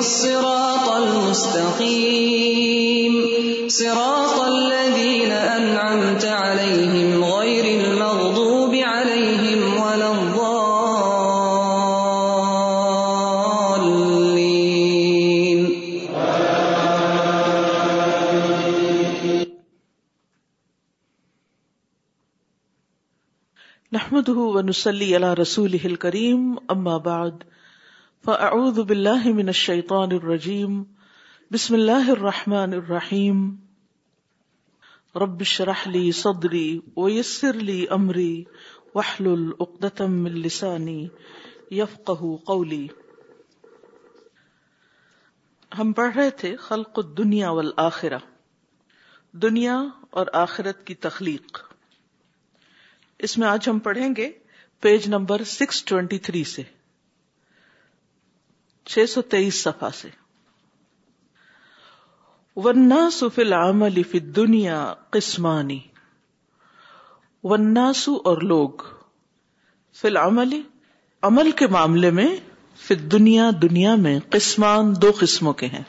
الصراط المستقيم صراط الذين أنعمت عليهم غير المغضوب عليهم ولا الضالين نحمده ونسلي على رسوله الكريم أما بعد أما بعد فاعوذ باللہ من الشیطان الرجیم بسم اللہ الرحمن الرحیم رب شرح لی صدری ویسر لی امری من لسانی یفقہ قولی ہم پڑھ رہے تھے خلق الدنیا والآخرہ دنیا اور آخرت کی تخلیق اس میں آج ہم پڑھیں گے page number six twenty three سے چھ سو تیئیس سفا سے فی قسمانی وناسو اور لوگ العمل عمل کے معاملے میں دنیا میں قسمان دو قسموں کے ہیں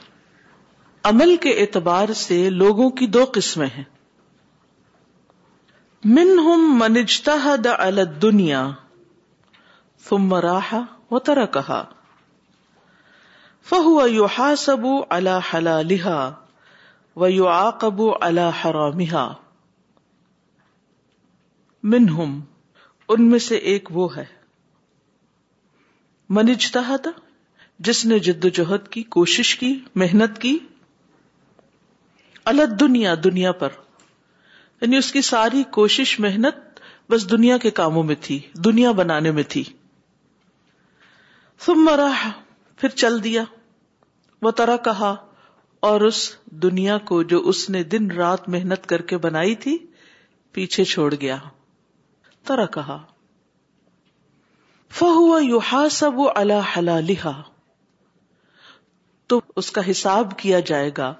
عمل کے اعتبار سے لوگوں کی دو قسمیں ہیں من ہم منجتا دا الد دنیا فمرا و تر کہا فہو یو سب اللہ و یو آقب اللہ ان میں سے ایک وہ ہے تا تھا جس نے جد جہد کی کوشش کی محنت کی الگ دنیا دنیا پر یعنی اس کی ساری کوشش محنت بس دنیا کے کاموں میں تھی دنیا بنانے میں تھی مرا پھر چل دیا وہ ترا کہا اور اس دنیا کو جو اس نے دن رات محنت کر کے بنائی تھی پیچھے چھوڑ گیا ترا کہا سب وہ الاحلہ لہا تو اس کا حساب کیا جائے گا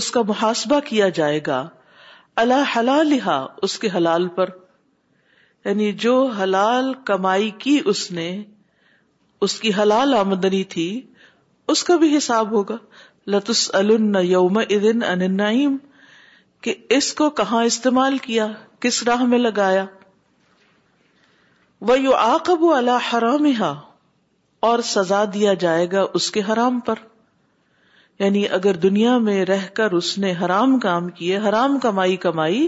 اس کا محاسبہ کیا جائے گا اللہ لہا اس کے حلال پر یعنی جو حلال کمائی کی اس نے اس کی حلال آمدنی تھی اس کا بھی حساب ہوگا ادن کہ اس کو کہاں استعمال کیا کس راہ میں لگایا وہ یو اللہ حرام اور سزا دیا جائے گا اس کے حرام پر یعنی اگر دنیا میں رہ کر اس نے حرام کام کیے حرام کمائی کمائی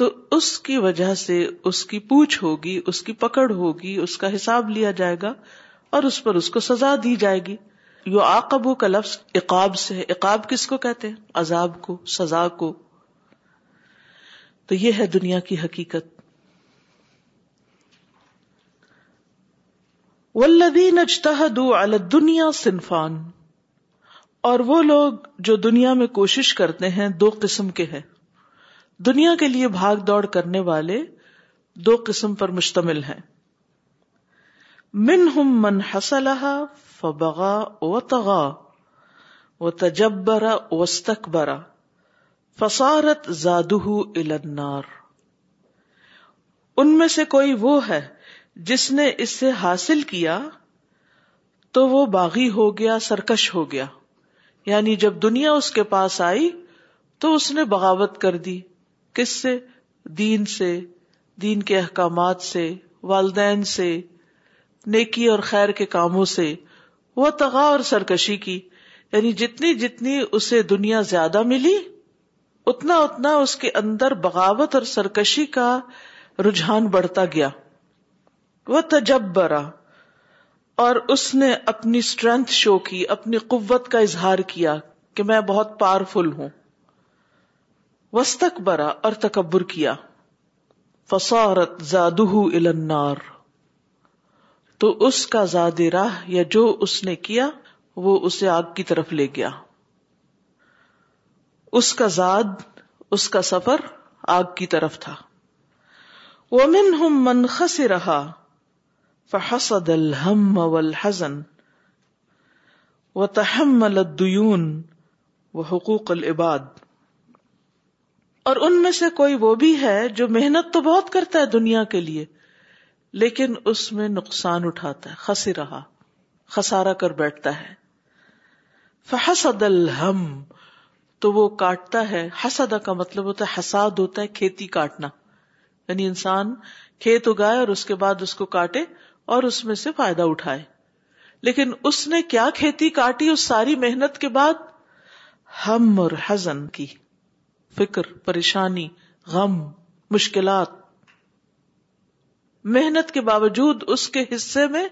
تو اس کی وجہ سے اس کی پوچھ ہوگی اس کی پکڑ ہوگی اس کا حساب لیا جائے گا اور اس پر اس کو سزا دی جائے گی یو آقبو کا لفظ اقاب سے اقاب کس کو کہتے ہیں عذاب کو سزا کو تو یہ ہے دنیا کی حقیقت دنیا سنفان اور وہ لوگ جو دنیا میں کوشش کرتے ہیں دو قسم کے ہیں دنیا کے لیے بھاگ دوڑ کرنے والے دو قسم پر مشتمل ہیں من ہم من ف فبغا و تغا و تجبرا وسط برا فسارت زادہ النار ان میں سے کوئی وہ ہے جس نے اس سے حاصل کیا تو وہ باغی ہو گیا سرکش ہو گیا یعنی جب دنیا اس کے پاس آئی تو اس نے بغاوت کر دی کس سے دین سے دین کے احکامات سے والدین سے نیکی اور خیر کے کاموں سے وہ تغا اور سرکشی کی یعنی جتنی جتنی اسے دنیا زیادہ ملی اتنا اتنا اس کے اندر بغاوت اور سرکشی کا رجحان بڑھتا گیا وہ تجب برا اور اس نے اپنی اسٹرینتھ شو کی اپنی قوت کا اظہار کیا کہ میں بہت پاور فل ہوں وسطک برا اور تکبر کیا فسارت زادہ النار تو اس کا زاد راہ یا جو اس نے کیا وہ اسے آگ کی طرف لے گیا اس کا زاد اس کا سفر آگ کی طرف تھا وہ من خس رہا والحزن وتحمل الدیون وحقوق العباد اور ان میں سے کوئی وہ بھی ہے جو محنت تو بہت کرتا ہے دنیا کے لیے لیکن اس میں نقصان اٹھاتا ہے خسی رہا خسارا کر بیٹھتا ہے فحسد الہم تو وہ کاٹتا ہے حسد کا مطلب ہوتا ہے حساد ہوتا ہے کھیتی کاٹنا یعنی انسان کھیت اگائے اور اس کے بعد اس کو کاٹے اور اس میں سے فائدہ اٹھائے لیکن اس نے کیا کھیتی کاٹی اس ساری محنت کے بعد ہم اور حزن کی فکر پریشانی غم مشکلات محنت کے باوجود اس کے حصے میں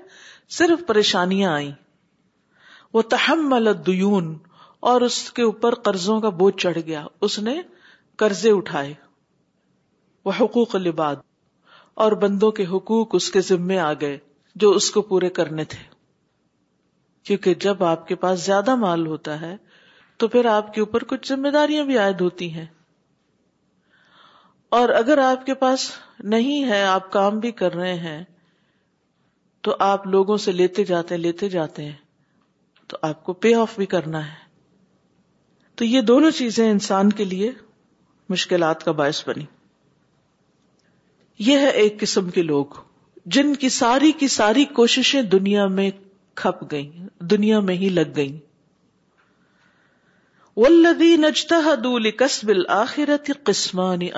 صرف پریشانیاں آئی وہ تحمل دیون اور اس کے اوپر قرضوں کا بوجھ چڑھ گیا اس نے قرضے اٹھائے وہ حقوق لباد اور بندوں کے حقوق اس کے ذمے آ گئے جو اس کو پورے کرنے تھے کیونکہ جب آپ کے پاس زیادہ مال ہوتا ہے تو پھر آپ کے اوپر کچھ ذمہ داریاں بھی عائد ہوتی ہیں اور اگر آپ کے پاس نہیں ہے آپ کام بھی کر رہے ہیں تو آپ لوگوں سے لیتے جاتے ہیں لیتے جاتے ہیں تو آپ کو پے آف بھی کرنا ہے تو یہ دونوں چیزیں انسان کے لیے مشکلات کا باعث بنی یہ ہے ایک قسم کے لوگ جن کی ساری کی ساری کوششیں دنیا میں کھپ گئیں دنیا میں ہی لگ گئیں دول نجتحدول الآخرت قسمانی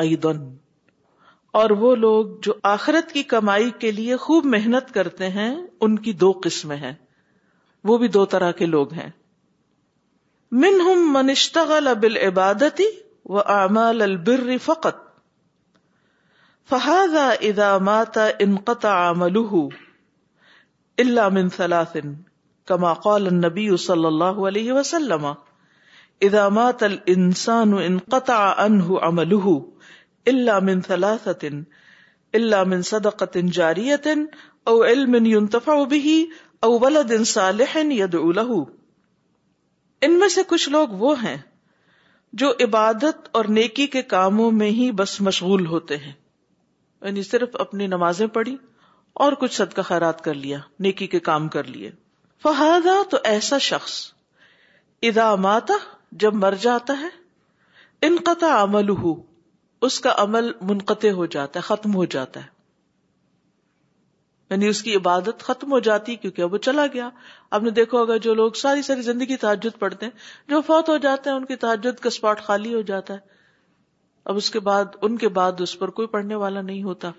اور وہ لوگ جو آخرت کی کمائی کے لیے خوب محنت کرتے ہیں ان کی دو قسمیں ہیں وہ بھی دو طرح کے لوگ ہیں ہم منشتغل ابل عبادتی و البر فقت فہذا ادا ماتا امقتا صلاح کما صلی اللہ علیہ وسلم ادامات صالح قطع له ان میں سے کچھ لوگ وہ ہیں جو عبادت اور نیکی کے کاموں میں ہی بس مشغول ہوتے ہیں یعنی صرف اپنی نمازیں پڑھی اور کچھ صدقہ خیرات کر لیا نیکی کے کام کر لیے فہذا تو ایسا شخص ماتا جب مر جاتا ہے انقطع عمل ہو اس کا عمل منقطع ہو جاتا ہے ختم ہو جاتا ہے یعنی اس کی عبادت ختم ہو جاتی کیونکہ اب وہ چلا گیا آپ نے دیکھو اگر جو لوگ ساری ساری زندگی تعجد پڑھتے ہیں جو فوت ہو جاتے ہیں ان کی تعجد کا اسپاٹ خالی ہو جاتا ہے اب اس کے بعد ان کے بعد اس پر کوئی پڑھنے والا نہیں ہوتا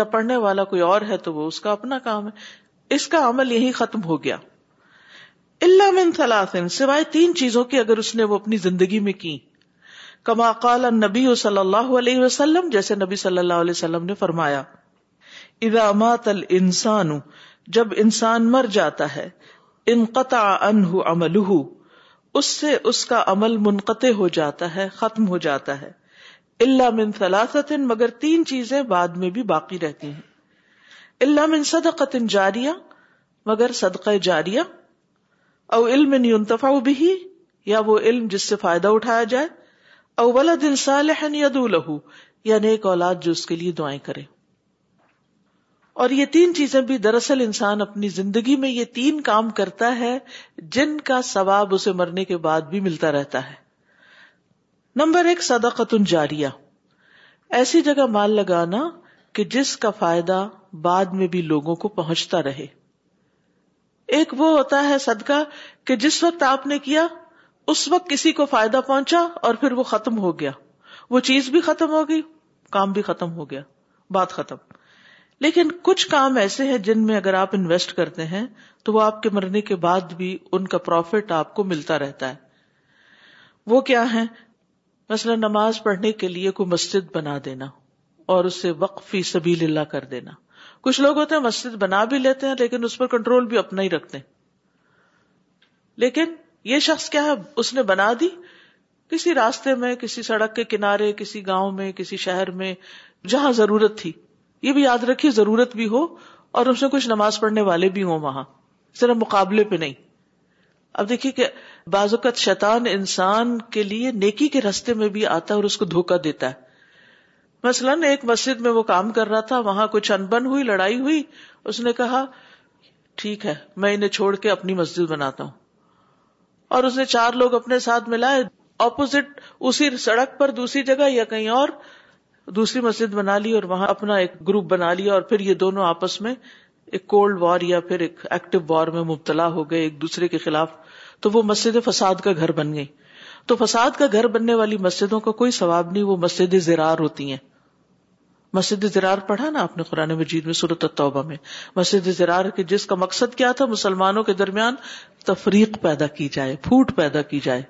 یا پڑھنے والا کوئی اور ہے تو وہ اس کا اپنا کام ہے اس کا عمل یہی ختم ہو گیا اللہ من ثلاثن سوائے تین چیزوں کی اگر اس نے وہ اپنی زندگی میں کی قال نبی صلی اللہ علیہ وسلم جیسے نبی صلی اللہ علیہ وسلم نے فرمایا اذا مات الانسان جب انسان مر جاتا ہے انقطع عنہ عملہ اس سے اس کا عمل منقطع ہو جاتا ہے ختم ہو جاتا ہے من ثلاثت مگر تین چیزیں بعد میں بھی باقی رہتی ہیں من صدقت جاریہ مگر صدقہ جاریہ او علم ينتفع به یا وہ علم جس سے فائدہ اٹھایا جائے او ولد صالح يدعو له یا نیک اولاد جو اس کے لیے دعائیں کرے اور یہ تین چیزیں بھی دراصل انسان اپنی زندگی میں یہ تین کام کرتا ہے جن کا ثواب اسے مرنے کے بعد بھی ملتا رہتا ہے نمبر ایک صدقت جاریہ ایسی جگہ مال لگانا کہ جس کا فائدہ بعد میں بھی لوگوں کو پہنچتا رہے ایک وہ ہوتا ہے صدقہ کہ جس وقت آپ نے کیا اس وقت کسی کو فائدہ پہنچا اور پھر وہ ختم ہو گیا وہ چیز بھی ختم ہو گئی کام بھی ختم ہو گیا بات ختم لیکن کچھ کام ایسے ہیں جن میں اگر آپ انویسٹ کرتے ہیں تو وہ آپ کے مرنے کے بعد بھی ان کا پروفٹ آپ کو ملتا رہتا ہے وہ کیا ہے مثلا نماز پڑھنے کے لیے کوئی مسجد بنا دینا اور اسے وقفی سبیل اللہ کر دینا کچھ لوگ ہوتے ہیں مسجد بنا بھی لیتے ہیں لیکن اس پر کنٹرول بھی اپنا ہی رکھتے لیکن یہ شخص کیا ہے اس نے بنا دی کسی راستے میں کسی سڑک کے کنارے کسی گاؤں میں کسی شہر میں جہاں ضرورت تھی یہ بھی یاد رکھیے ضرورت بھی ہو اور اس میں کچھ نماز پڑھنے والے بھی ہوں وہاں صرف مقابلے پہ نہیں اب دیکھیے کہ بازوقت شیطان انسان کے لیے نیکی کے رستے میں بھی آتا ہے اور اس کو دھوکا دیتا ہے مثلاً ایک مسجد میں وہ کام کر رہا تھا وہاں کچھ انبن ہوئی لڑائی ہوئی اس نے کہا ٹھیک ہے میں انہیں چھوڑ کے اپنی مسجد بناتا ہوں اور اس نے چار لوگ اپنے ساتھ ملا اپوزٹ اسی سڑک پر دوسری جگہ یا کہیں اور دوسری مسجد بنا لی اور وہاں اپنا ایک گروپ بنا لیا اور پھر یہ دونوں آپس میں ایک کولڈ وار یا پھر ایک ایکٹیو وار میں مبتلا ہو گئے ایک دوسرے کے خلاف تو وہ مسجد فساد کا گھر بن گئی تو فساد کا گھر بننے والی مسجدوں کا کوئی ثواب نہیں وہ مسجد زرار ہوتی ہیں مسجد زرار پڑھا نا آپ نے قرآن مجید میں صورت التوبہ میں مسجد زرار کے جس کا مقصد کیا تھا مسلمانوں کے درمیان تفریق پیدا کی جائے پھوٹ پیدا کی جائے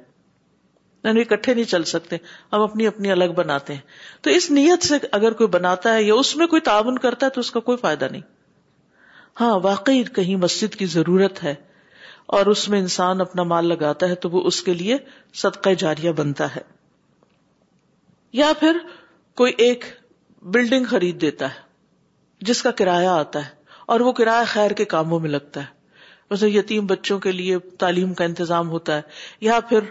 یعنی اکٹھے نہیں چل سکتے ہم اپنی اپنی الگ بناتے ہیں تو اس نیت سے اگر کوئی بناتا ہے یا اس میں کوئی تعاون کرتا ہے تو اس کا کوئی فائدہ نہیں ہاں واقعی کہیں مسجد کی ضرورت ہے اور اس میں انسان اپنا مال لگاتا ہے تو وہ اس کے لیے صدقہ جاریہ بنتا ہے یا پھر کوئی ایک بلڈنگ خرید دیتا ہے جس کا کرایہ آتا ہے اور وہ کرایہ خیر کے کاموں میں لگتا ہے مثلا یتیم بچوں کے لیے تعلیم کا انتظام ہوتا ہے یا پھر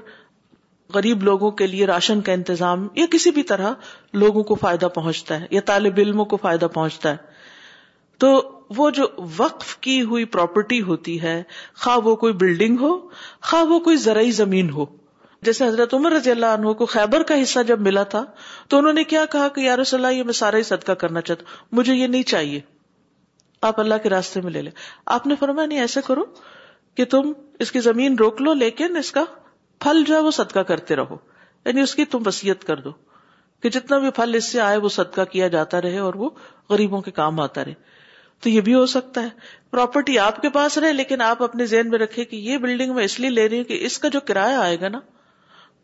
غریب لوگوں کے لیے راشن کا انتظام یا کسی بھی طرح لوگوں کو فائدہ پہنچتا ہے یا طالب علموں کو فائدہ پہنچتا ہے تو وہ جو وقف کی ہوئی پراپرٹی ہوتی ہے خواہ وہ کوئی بلڈنگ ہو خواہ وہ کوئی زرعی زمین ہو جیسے حضرت عمر رضی اللہ عنہ کو خیبر کا حصہ جب ملا تھا تو انہوں نے کیا کہا کہ یار صلی اللہ یہ میں سارا ہی صدقہ کرنا چاہتا ہوں مجھے یہ نہیں چاہیے آپ اللہ کے راستے میں لے لیں آپ نے فرمایا نہیں ایسے کرو کہ تم اس کی زمین روک لو لیکن اس کا پھل جو ہے وہ صدقہ کرتے رہو یعنی اس کی تم وسیعت کر دو کہ جتنا بھی پھل اس سے آئے وہ صدقہ کیا جاتا رہے اور وہ غریبوں کے کام آتا رہے تو یہ بھی ہو سکتا ہے پراپرٹی آپ کے پاس رہے لیکن آپ اپنے ذہن میں رکھے کہ یہ بلڈنگ میں اس لیے لے رہی ہوں کہ اس کا جو کرایہ آئے گا نا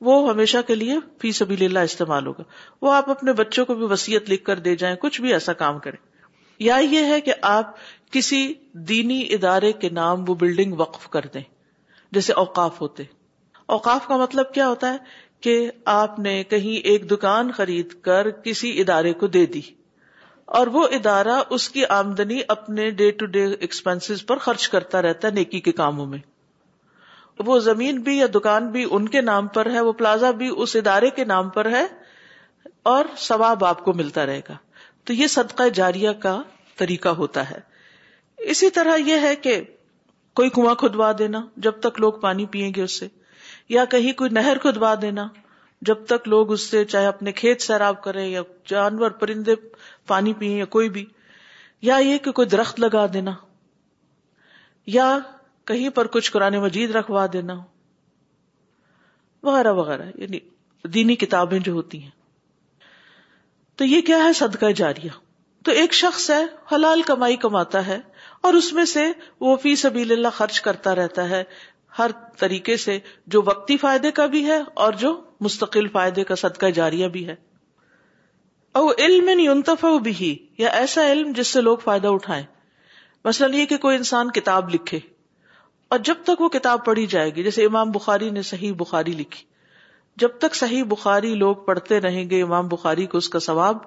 وہ ہمیشہ کے لیے فیس ابھی للہ استعمال ہوگا وہ آپ اپنے بچوں کو بھی وسیعت لکھ کر دے جائیں کچھ بھی ایسا کام کرے یا یہ ہے کہ آپ کسی دینی ادارے کے نام وہ بلڈنگ وقف کر دیں جیسے اوقاف ہوتے اوقاف کا مطلب کیا ہوتا ہے کہ آپ نے کہیں ایک دکان خرید کر کسی ادارے کو دے دی اور وہ ادارہ اس کی آمدنی اپنے ڈے ٹو ڈے ایکسپینسیز پر خرچ کرتا رہتا ہے نیکی کے کاموں میں وہ زمین بھی یا دکان بھی ان کے نام پر ہے وہ پلازا بھی اس ادارے کے نام پر ہے اور ثواب آپ کو ملتا رہے گا تو یہ صدقہ جاریہ کا طریقہ ہوتا ہے اسی طرح یہ ہے کہ کوئی کنواں کھدوا دینا جب تک لوگ پانی پیئیں گے اس سے یا کہیں کوئی نہر کھدوا دینا جب تک لوگ اس سے چاہے اپنے کھیت سیراب کریں یا جانور پرندے پانی پیئیں یا کوئی بھی یا یہ کہ کوئی درخت لگا دینا یا کہیں پر کچھ قرآن مجید رکھوا دینا وغیرہ وغیرہ یعنی دینی کتابیں جو ہوتی ہیں تو یہ کیا ہے صدقہ جاریہ تو ایک شخص ہے حلال کمائی کماتا ہے اور اس میں سے وہ فی سبیل اللہ خرچ کرتا رہتا ہے ہر طریقے سے جو وقتی فائدے کا بھی ہے اور جو مستقل فائدے کا صدقہ جاریہ بھی ہے او علم علم یا ایسا جس سے لوگ فائدہ اٹھائیں مثلا یہ کہ کوئی انسان کتاب لکھے اور جب تک وہ کتاب پڑھی جائے گی جیسے امام بخاری نے صحیح بخاری لکھی جب تک صحیح بخاری لوگ پڑھتے رہیں گے امام بخاری کو اس کا ثواب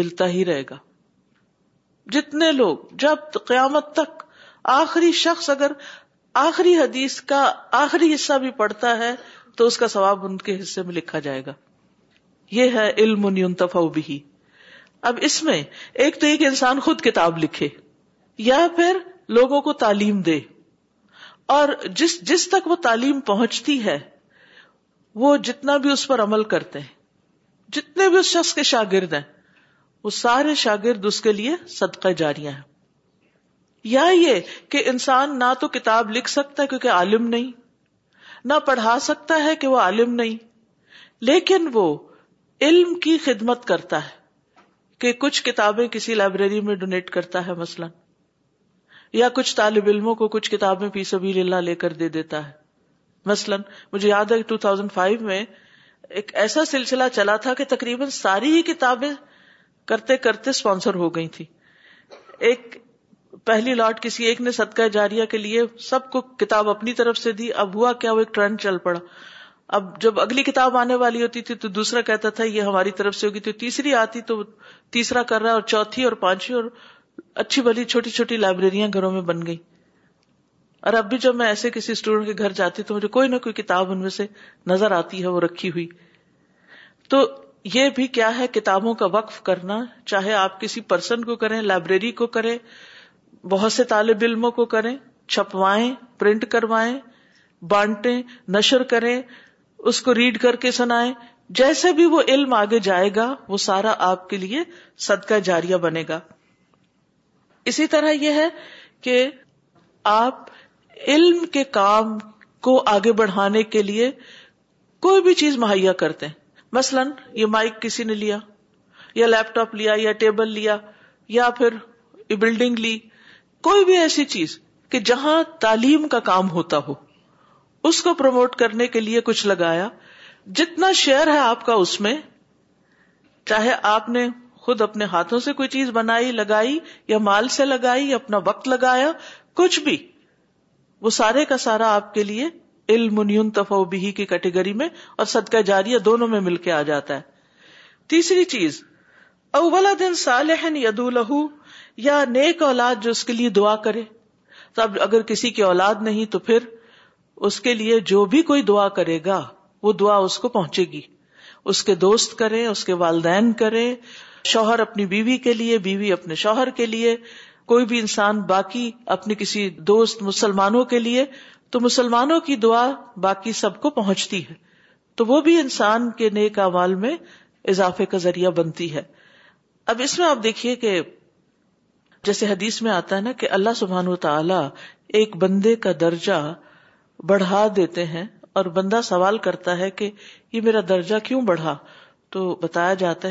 ملتا ہی رہے گا جتنے لوگ جب قیامت تک آخری شخص اگر آخری حدیث کا آخری حصہ بھی پڑھتا ہے تو اس کا ثواب ان کے حصے میں لکھا جائے گا یہ ہے علم اب اس میں ایک تو ایک انسان خود کتاب لکھے یا پھر لوگوں کو تعلیم دے اور جس جس تک وہ تعلیم پہنچتی ہے وہ جتنا بھی اس پر عمل کرتے ہیں جتنے بھی اس شخص کے شاگرد ہیں وہ سارے شاگرد اس کے لیے صدقہ جاریاں ہیں یا یہ کہ انسان نہ تو کتاب لکھ سکتا ہے کیونکہ عالم نہیں نہ پڑھا سکتا ہے کہ وہ عالم نہیں لیکن وہ علم کی خدمت کرتا ہے کہ کچھ کتابیں کسی لائبریری میں ڈونیٹ کرتا ہے مثلا یا کچھ طالب علموں کو کچھ کتابیں پی سبیل اللہ لے کر دے دیتا ہے مثلا مجھے یاد ہے ٹو تھاؤزینڈ فائیو میں ایک ایسا سلسلہ چلا تھا کہ تقریباً ساری ہی کتابیں کرتے کرتے اسپانسر ہو گئی تھی ایک پہلی لاٹ کسی ایک نے صدقہ جاریہ کے لیے سب کو کتاب اپنی طرف سے دی اب ہوا کیا وہ ایک ٹرینڈ چل پڑا اب جب اگلی کتاب آنے والی ہوتی تھی تو دوسرا کہتا تھا یہ ہماری طرف سے ہوگی تو تیسری آتی تو تیسرا کر رہا اور چوتھی اور پانچویں اور اچھی بھلی چھوٹی چھوٹی لائبریریاں گھروں میں بن گئی اور اب بھی جب میں ایسے کسی اسٹوڈینٹ کے گھر جاتی تو مجھے کوئی نہ کوئی کتاب ان میں سے نظر آتی ہے وہ رکھی ہوئی تو یہ بھی کیا ہے کتابوں کا وقف کرنا چاہے آپ کسی پرسن کو کریں لائبریری کو کریں بہت سے طالب علموں کو کریں چھپوائیں پرنٹ کروائیں بانٹیں نشر کریں اس کو ریڈ کر کے سنائیں جیسے بھی وہ علم آگے جائے گا وہ سارا آپ کے لیے صدقہ جاریہ بنے گا اسی طرح یہ ہے کہ آپ علم کے کام کو آگے بڑھانے کے لیے کوئی بھی چیز مہیا کرتے ہیں مثلاً یہ مائک کسی نے لیا یا لیپ ٹاپ لیا یا ٹیبل لیا یا پھر بلڈنگ لی کوئی بھی ایسی چیز کہ جہاں تعلیم کا کام ہوتا ہو اس کو پروموٹ کرنے کے لیے کچھ لگایا جتنا شیئر ہے آپ کا اس میں چاہے آپ نے خود اپنے ہاتھوں سے کوئی چیز بنائی لگائی یا مال سے لگائی یا اپنا وقت لگایا کچھ بھی وہ سارے کا سارا آپ کے لیے علم بہی کی کیٹیگری میں اور صدقہ جاریہ دونوں میں مل کے آ جاتا ہے تیسری چیز اولا دن سالح یدو لہو یا نیک اولاد جو اس کے لیے دعا کرے اب اگر کسی کی اولاد نہیں تو پھر اس کے لیے جو بھی کوئی دعا کرے گا وہ دعا اس کو پہنچے گی اس کے دوست کریں اس کے والدین کریں شوہر اپنی بیوی کے لیے بیوی اپنے شوہر کے لیے کوئی بھی انسان باقی اپنے کسی دوست مسلمانوں کے لیے تو مسلمانوں کی دعا باقی سب کو پہنچتی ہے تو وہ بھی انسان کے نیک اعمال میں اضافے کا ذریعہ بنتی ہے اب اس میں آپ دیکھیے کہ جیسے حدیث میں آتا ہے نا کہ اللہ سبحان و تعالی ایک بندے کا درجہ بڑھا دیتے ہیں اور بندہ سوال کرتا ہے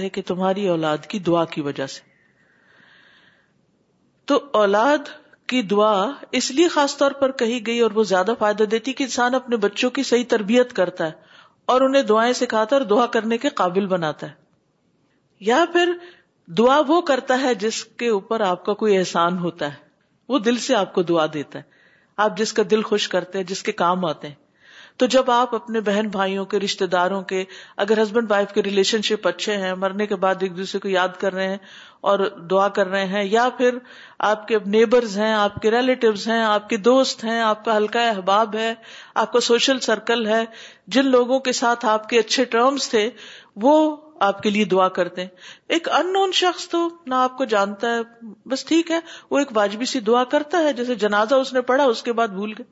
کہ تمہاری اولاد کی دعا کی وجہ سے تو اولاد کی دعا اس لیے خاص طور پر کہی گئی اور وہ زیادہ فائدہ دیتی کہ انسان اپنے بچوں کی صحیح تربیت کرتا ہے اور انہیں دعائیں سکھاتا ہے اور دعا کرنے کے قابل بناتا ہے یا پھر دعا وہ کرتا ہے جس کے اوپر آپ کا کوئی احسان ہوتا ہے وہ دل سے آپ کو دعا دیتا ہے آپ جس کا دل خوش کرتے ہیں جس کے کام آتے ہیں تو جب آپ اپنے بہن بھائیوں کے رشتے داروں کے اگر ہسبینڈ وائف کے ریلیشن شپ اچھے ہیں مرنے کے بعد ایک دوسرے کو یاد کر رہے ہیں اور دعا کر رہے ہیں یا پھر آپ کے نیبرز ہیں آپ کے ریلیٹوز ہیں آپ کے دوست ہیں آپ کا ہلکا احباب ہے آپ کا سوشل سرکل ہے جن لوگوں کے ساتھ آپ کے اچھے ٹرمز تھے وہ آپ کے لیے دعا کرتے ہیں ایک ان نون شخص تو نہ آپ کو جانتا ہے بس ٹھیک ہے وہ ایک واجبی سی دعا کرتا ہے جیسے جنازہ اس نے پڑھا اس کے بعد بھول گئے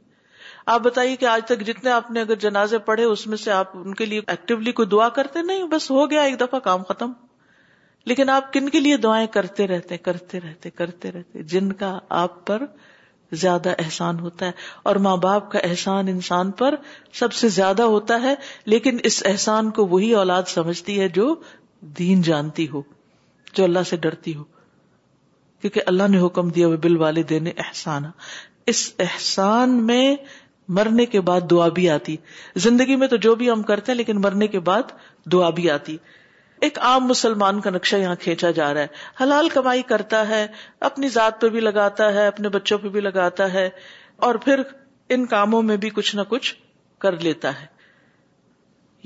آپ بتائیے کہ آج تک جتنے آپ نے اگر جنازے پڑھے اس میں سے آپ ان کے لیے ایکٹیولی کوئی دعا کرتے نہیں بس ہو گیا ایک دفعہ کام ختم لیکن آپ کن کے لیے دعائیں کرتے رہتے کرتے رہتے کرتے رہتے جن کا آپ پر زیادہ احسان ہوتا ہے اور ماں باپ کا احسان انسان پر سب سے زیادہ ہوتا ہے لیکن اس احسان کو وہی اولاد سمجھتی ہے جو دین جانتی ہو جو اللہ سے ڈرتی ہو کیونکہ اللہ نے حکم دیا وہ بل والے دینے احسان اس احسان میں مرنے کے بعد دعا بھی آتی زندگی میں تو جو بھی ہم کرتے ہیں لیکن مرنے کے بعد دعا بھی آتی ایک عام مسلمان کا نقشہ یہاں کھینچا جا رہا ہے حلال کمائی کرتا ہے اپنی ذات پہ بھی لگاتا ہے اپنے بچوں پہ بھی لگاتا ہے اور پھر ان کاموں میں بھی کچھ نہ کچھ کر لیتا ہے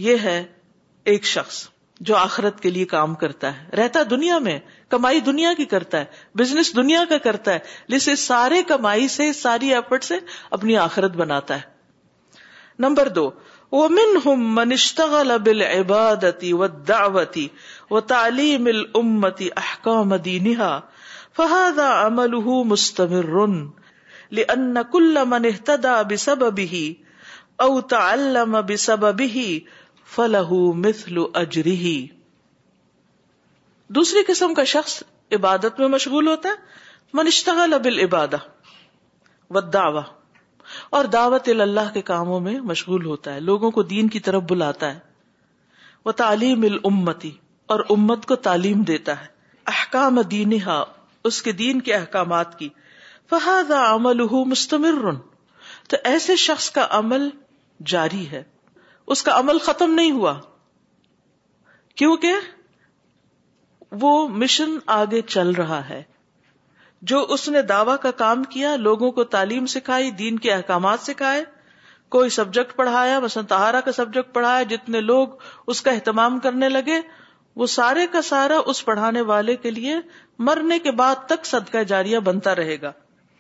یہ ہے ایک شخص جو آخرت کے لیے کام کرتا ہے رہتا دنیا میں کمائی دنیا کی کرتا ہے بزنس دنیا کا کرتا ہے جسے سارے کمائی سے ساری ایفٹ سے اپنی آخرت بناتا ہے نمبر دو ومن هم من اشتغل بالعبادة والدعوة وتعليم الأمة أحكام دينها فهذا عمله مستمر لأن كل من اهتدى بسببه أو تعلم بسببه فله مثل أجره دوسری قسم کا شخص عبادت میں مشغول ہوتا ہے من اشتغل بالعبادة والدعوة اور دعوت اللہ کے کاموں میں مشغول ہوتا ہے لوگوں کو دین کی طرف بلاتا ہے وہ تعلیم اور امت کو تعلیم دیتا ہے احکام دینا اس کے دین کے احکامات کی فہادا عمل مستمر تو ایسے شخص کا عمل جاری ہے اس کا عمل ختم نہیں ہوا کیونکہ وہ مشن آگے چل رہا ہے جو اس نے دعوی کا کام کیا لوگوں کو تعلیم سکھائی دین کے احکامات سکھائے کوئی سبجیکٹ پڑھایا مثلا تہارا کا سبجیکٹ پڑھایا جتنے لوگ اس کا اہتمام کرنے لگے وہ سارے کا سارا اس پڑھانے والے کے لیے مرنے کے بعد تک صدقہ جاریہ بنتا رہے گا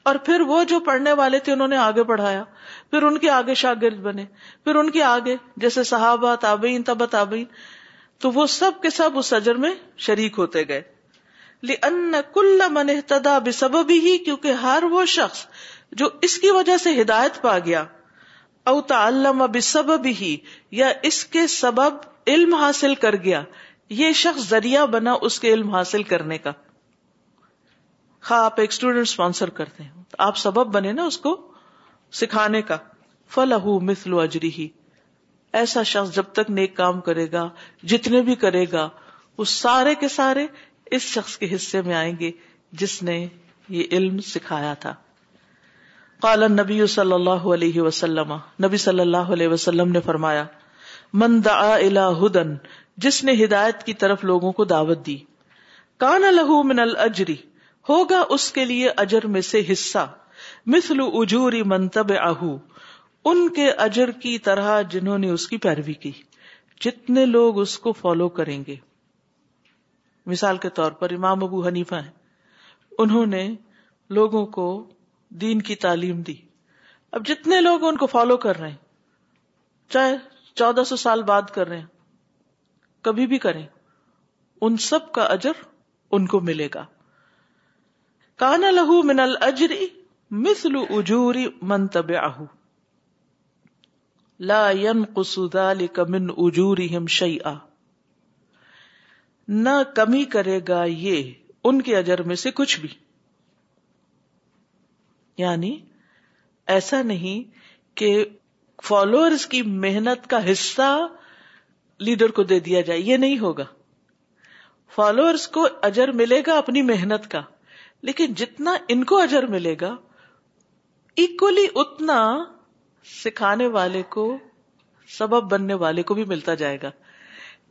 اور پھر وہ جو پڑھنے والے تھے انہوں نے آگے پڑھایا پھر ان کے آگے شاگرد بنے پھر ان کے آگے جیسے صحابہ تابعین تبت تابعین تو وہ سب کے سب اس اجر میں شریک ہوتے گئے من ہی کیونکہ ہر وہ شخص جو اس کی وجہ سے ہدایت پا گیا او تعلم یا اس کے سبب علم حاصل کر گیا یہ شخص ذریعہ بنا اس کے علم حاصل کرنے کا خواہ آپ ایک اسٹوڈینٹ اسپانسر کرتے ہیں آپ سبب بنے نا اس کو سکھانے کا فلاح مسلو اجری ہی ایسا شخص جب تک نیک کام کرے گا جتنے بھی کرے گا وہ سارے کے سارے اس شخص کے حصے میں آئیں گے جس نے یہ علم سکھایا تھا قال نبی صلی اللہ علیہ وسلم نبی صلی اللہ علیہ وسلم نے فرمایا من دعا الى ہدن جس نے ہدایت کی طرف لوگوں کو دعوت دی کان لہو من الاجری ہوگا اس کے لیے اجر میں سے حصہ مثل اجوری منتب آہ ان کے اجر کی طرح جنہوں نے اس کی پیروی کی جتنے لوگ اس کو فالو کریں گے مثال کے طور پر امام ابو حنیفا انہوں نے لوگوں کو دین کی تعلیم دی اب جتنے لوگ ان کو فالو کر رہے ہیں چاہے چودہ سو سال بعد کر رہے ہیں کبھی بھی کریں ان سب کا اجر ان کو ملے گا کانا لہو من الجری مسل اجوری من تب لا ينقص اجوری من شی آ نہ کمی کرے گا یہ ان کے اجر میں سے کچھ بھی یعنی ایسا نہیں کہ فالوئرز کی محنت کا حصہ لیڈر کو دے دیا جائے یہ نہیں ہوگا فالوئرز کو اجر ملے گا اپنی محنت کا لیکن جتنا ان کو اجر ملے گا اکولی اتنا سکھانے والے کو سبب بننے والے کو بھی ملتا جائے گا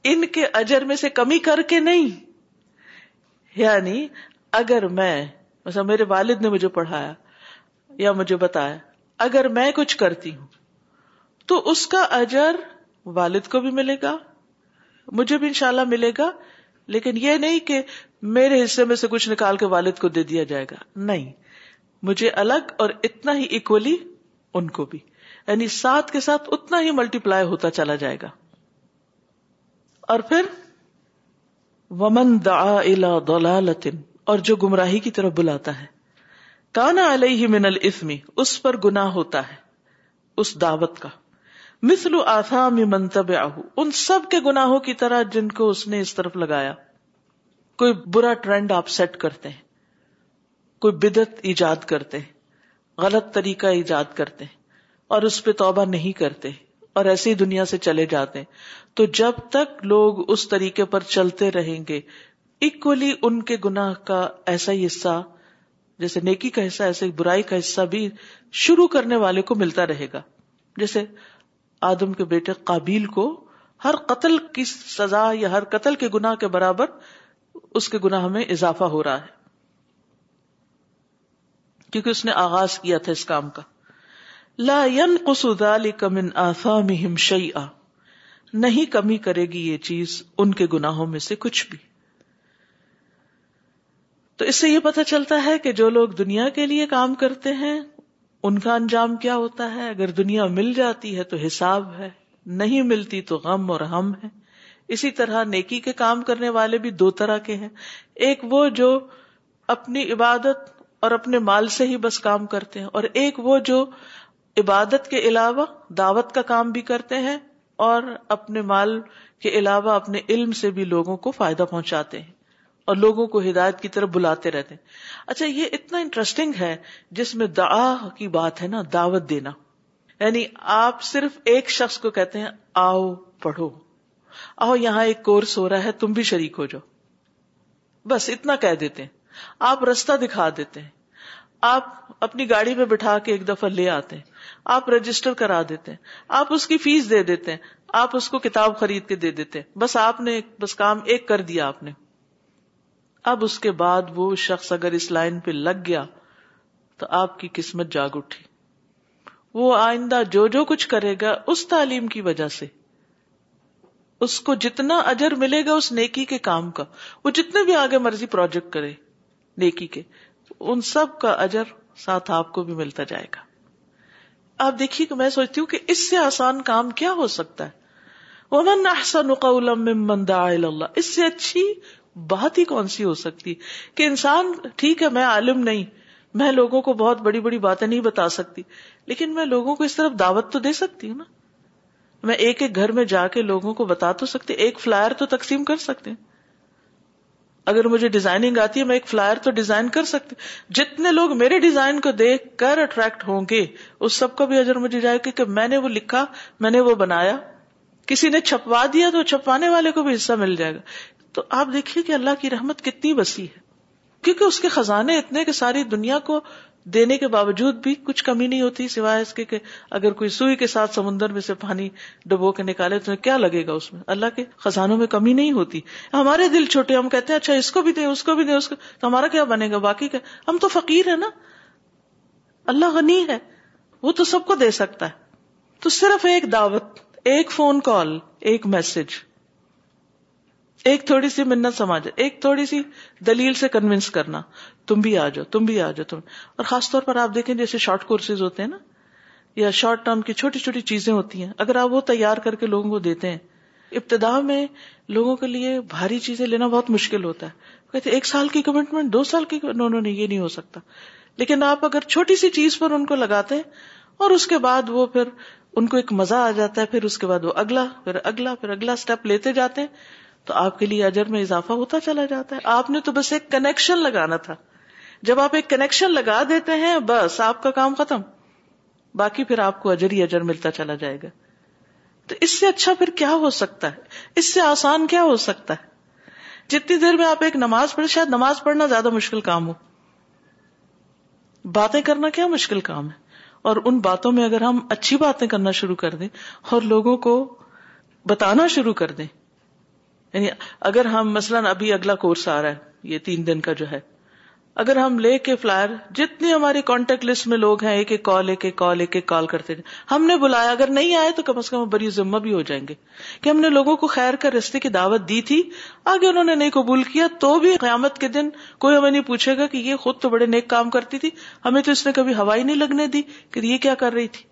ان کے اجر میں سے کمی کر کے نہیں یعنی اگر میں مثلا میرے والد نے مجھے پڑھایا یا مجھے بتایا اگر میں کچھ کرتی ہوں تو اس کا اجر والد کو بھی ملے گا مجھے بھی انشاءاللہ ملے گا لیکن یہ نہیں کہ میرے حصے میں سے کچھ نکال کے والد کو دے دیا جائے گا نہیں مجھے الگ اور اتنا ہی اکولی ان کو بھی یعنی ساتھ کے ساتھ اتنا ہی ملٹی پلائی ہوتا چلا جائے گا اور پھر ومن ومنت اور جو گمراہی کی طرف بلاتا ہے کانا علیہ من اس پر گنا ہوتا ہے اس دعوت کا مثل آسام ان سب کے گناہوں کی طرح جن کو اس نے اس طرف لگایا کوئی برا ٹرینڈ آپ سیٹ کرتے ہیں کوئی بدت ایجاد کرتے ہیں غلط طریقہ ایجاد کرتے ہیں اور اس پہ توبہ نہیں کرتے اور ایسی دنیا سے چلے جاتے ہیں تو جب تک لوگ اس طریقے پر چلتے رہیں گے اکولی ان کے گناہ کا ایسا ہی حصہ جیسے نیکی کا حصہ ایسے برائی کا حصہ بھی شروع کرنے والے کو ملتا رہے گا جیسے آدم کے بیٹے قابیل کو ہر قتل کی سزا یا ہر قتل کے گناہ کے برابر اس کے گناہ میں اضافہ ہو رہا ہے کیونکہ اس نے آغاز کیا تھا اس کام کا لا نہیں کمی کرے گی یہ چیز ان کے گناہوں میں سے کچھ بھی تو اس سے یہ پتا چلتا ہے کہ جو لوگ دنیا کے لیے کام کرتے ہیں ان کا انجام کیا ہوتا ہے اگر دنیا مل جاتی ہے تو حساب ہے نہیں ملتی تو غم اور ہم ہے اسی طرح نیکی کے کام کرنے والے بھی دو طرح کے ہیں ایک وہ جو اپنی عبادت اور اپنے مال سے ہی بس کام کرتے ہیں اور ایک وہ جو عبادت کے علاوہ دعوت کا کام بھی کرتے ہیں اور اپنے مال کے علاوہ اپنے علم سے بھی لوگوں کو فائدہ پہنچاتے ہیں اور لوگوں کو ہدایت کی طرف بلاتے رہتے ہیں اچھا یہ اتنا انٹرسٹنگ ہے جس میں دعا کی بات ہے نا دعوت دینا یعنی آپ صرف ایک شخص کو کہتے ہیں آؤ پڑھو آؤ یہاں ایک کورس ہو رہا ہے تم بھی شریک ہو جاؤ بس اتنا کہہ دیتے ہیں آپ رستہ دکھا دیتے ہیں آپ اپنی گاڑی میں بٹھا کے ایک دفعہ لے آتے ہیں آپ رجسٹر کرا دیتے ہیں آپ اس کی فیس دے دیتے ہیں آپ اس کو کتاب خرید کے دے دیتے ہیں بس آپ نے بس کام ایک کر دیا آپ نے اب اس کے بعد وہ شخص اگر اس لائن پہ لگ گیا تو آپ کی قسمت جاگ اٹھی وہ آئندہ جو جو کچھ کرے گا اس تعلیم کی وجہ سے اس کو جتنا اجر ملے گا اس نیکی کے کام کا وہ جتنے بھی آگے مرضی پروجیکٹ کرے نیکی کے ان سب کا اجر ساتھ آپ کو بھی ملتا جائے گا آپ دیکھیے کہ میں سوچتی ہوں کہ اس سے آسان کام کیا ہو سکتا ہے احسن ممن اللہ اس سے اچھی بات ہی کون سی ہو سکتی کہ انسان ٹھیک ہے میں عالم نہیں میں لوگوں کو بہت بڑی بڑی باتیں نہیں بتا سکتی لیکن میں لوگوں کو اس طرف دعوت تو دے سکتی ہوں نا میں ایک ایک گھر میں جا کے لوگوں کو بتا تو سکتی ایک فلائر تو تقسیم کر سکتے ہیں اگر مجھے ڈیزائننگ آتی ہے میں ایک فلائر تو ڈیزائن کر سکتی جتنے لوگ میرے ڈیزائن کو دیکھ کر اٹریکٹ ہوں گے اس سب کا بھی اجر مجھے جائے گا کہ میں نے وہ لکھا میں نے وہ بنایا کسی نے چھپوا دیا تو چھپوانے والے کو بھی حصہ مل جائے گا تو آپ دیکھیے کہ اللہ کی رحمت کتنی بسی کیونکہ اس کے خزانے اتنے کہ ساری دنیا کو دینے کے باوجود بھی کچھ کمی نہیں ہوتی سوائے اس کے کہ اگر کوئی سوئی کے ساتھ سمندر میں سے پانی ڈبو کے نکالے تو کیا لگے گا اس میں اللہ کے خزانوں میں کمی نہیں ہوتی ہمارے دل چھوٹے ہم کہتے ہیں اچھا اس کو بھی اس اس کو کو بھی ہمارا کیا بنے گا باقی ہم تو فقیر ہے نا اللہ غنی ہے وہ تو سب کو دے سکتا ہے تو صرف ایک دعوت ایک فون کال ایک میسج ایک تھوڑی سی منت سماج ایک تھوڑی سی دلیل سے کنوینس کرنا تم بھی آ جاؤ تم بھی آ جاؤ تم اور خاص طور پر آپ دیکھیں جیسے شارٹ کورسز ہوتے ہیں نا یا شارٹ ٹرم کی چھوٹی چھوٹی چیزیں ہوتی ہیں اگر آپ وہ تیار کر کے لوگوں کو دیتے ہیں ابتدا میں لوگوں کے لیے بھاری چیزیں لینا بہت مشکل ہوتا ہے کہتے ایک سال کی کمٹمنٹ دو سال کی یہ نہیں ہو سکتا لیکن آپ اگر چھوٹی سی چیز پر ان کو لگاتے ہیں اور اس کے بعد وہ پھر ان کو ایک مزہ آ جاتا ہے پھر اس کے بعد وہ اگلا پھر اگلا پھر اگلا اسٹیپ لیتے جاتے ہیں تو آپ کے لیے اجر میں اضافہ ہوتا چلا جاتا ہے آپ نے تو بس ایک کنیکشن لگانا تھا جب آپ ایک کنیکشن لگا دیتے ہیں بس آپ کا کام ختم باقی پھر آپ کو اجر ہی اجر ملتا چلا جائے گا تو اس سے اچھا پھر کیا ہو سکتا ہے اس سے آسان کیا ہو سکتا ہے جتنی دیر میں آپ ایک نماز پڑھے شاید نماز پڑھنا زیادہ مشکل کام ہو باتیں کرنا کیا مشکل کام ہے اور ان باتوں میں اگر ہم اچھی باتیں کرنا شروع کر دیں اور لوگوں کو بتانا شروع کر دیں یعنی اگر ہم مثلاً ابھی اگلا کورس آ رہا ہے یہ تین دن کا جو ہے اگر ہم لے کے فلائر جتنے ہماری کانٹیکٹ لسٹ میں لوگ ہیں ایک ایک کال ایک ایک کال ایک ایک کال کرتے ہیں ہم نے بلایا اگر نہیں آئے تو کم از کم بری ذمہ بھی ہو جائیں گے کہ ہم نے لوگوں کو خیر کر رستے کی دعوت دی تھی آگے انہوں نے نہیں قبول کیا تو بھی قیامت کے دن کوئی ہمیں نہیں پوچھے گا کہ یہ خود تو بڑے نیک کام کرتی تھی ہمیں تو اس نے کبھی ہوائی نہیں لگنے دی کہ یہ کیا کر رہی تھی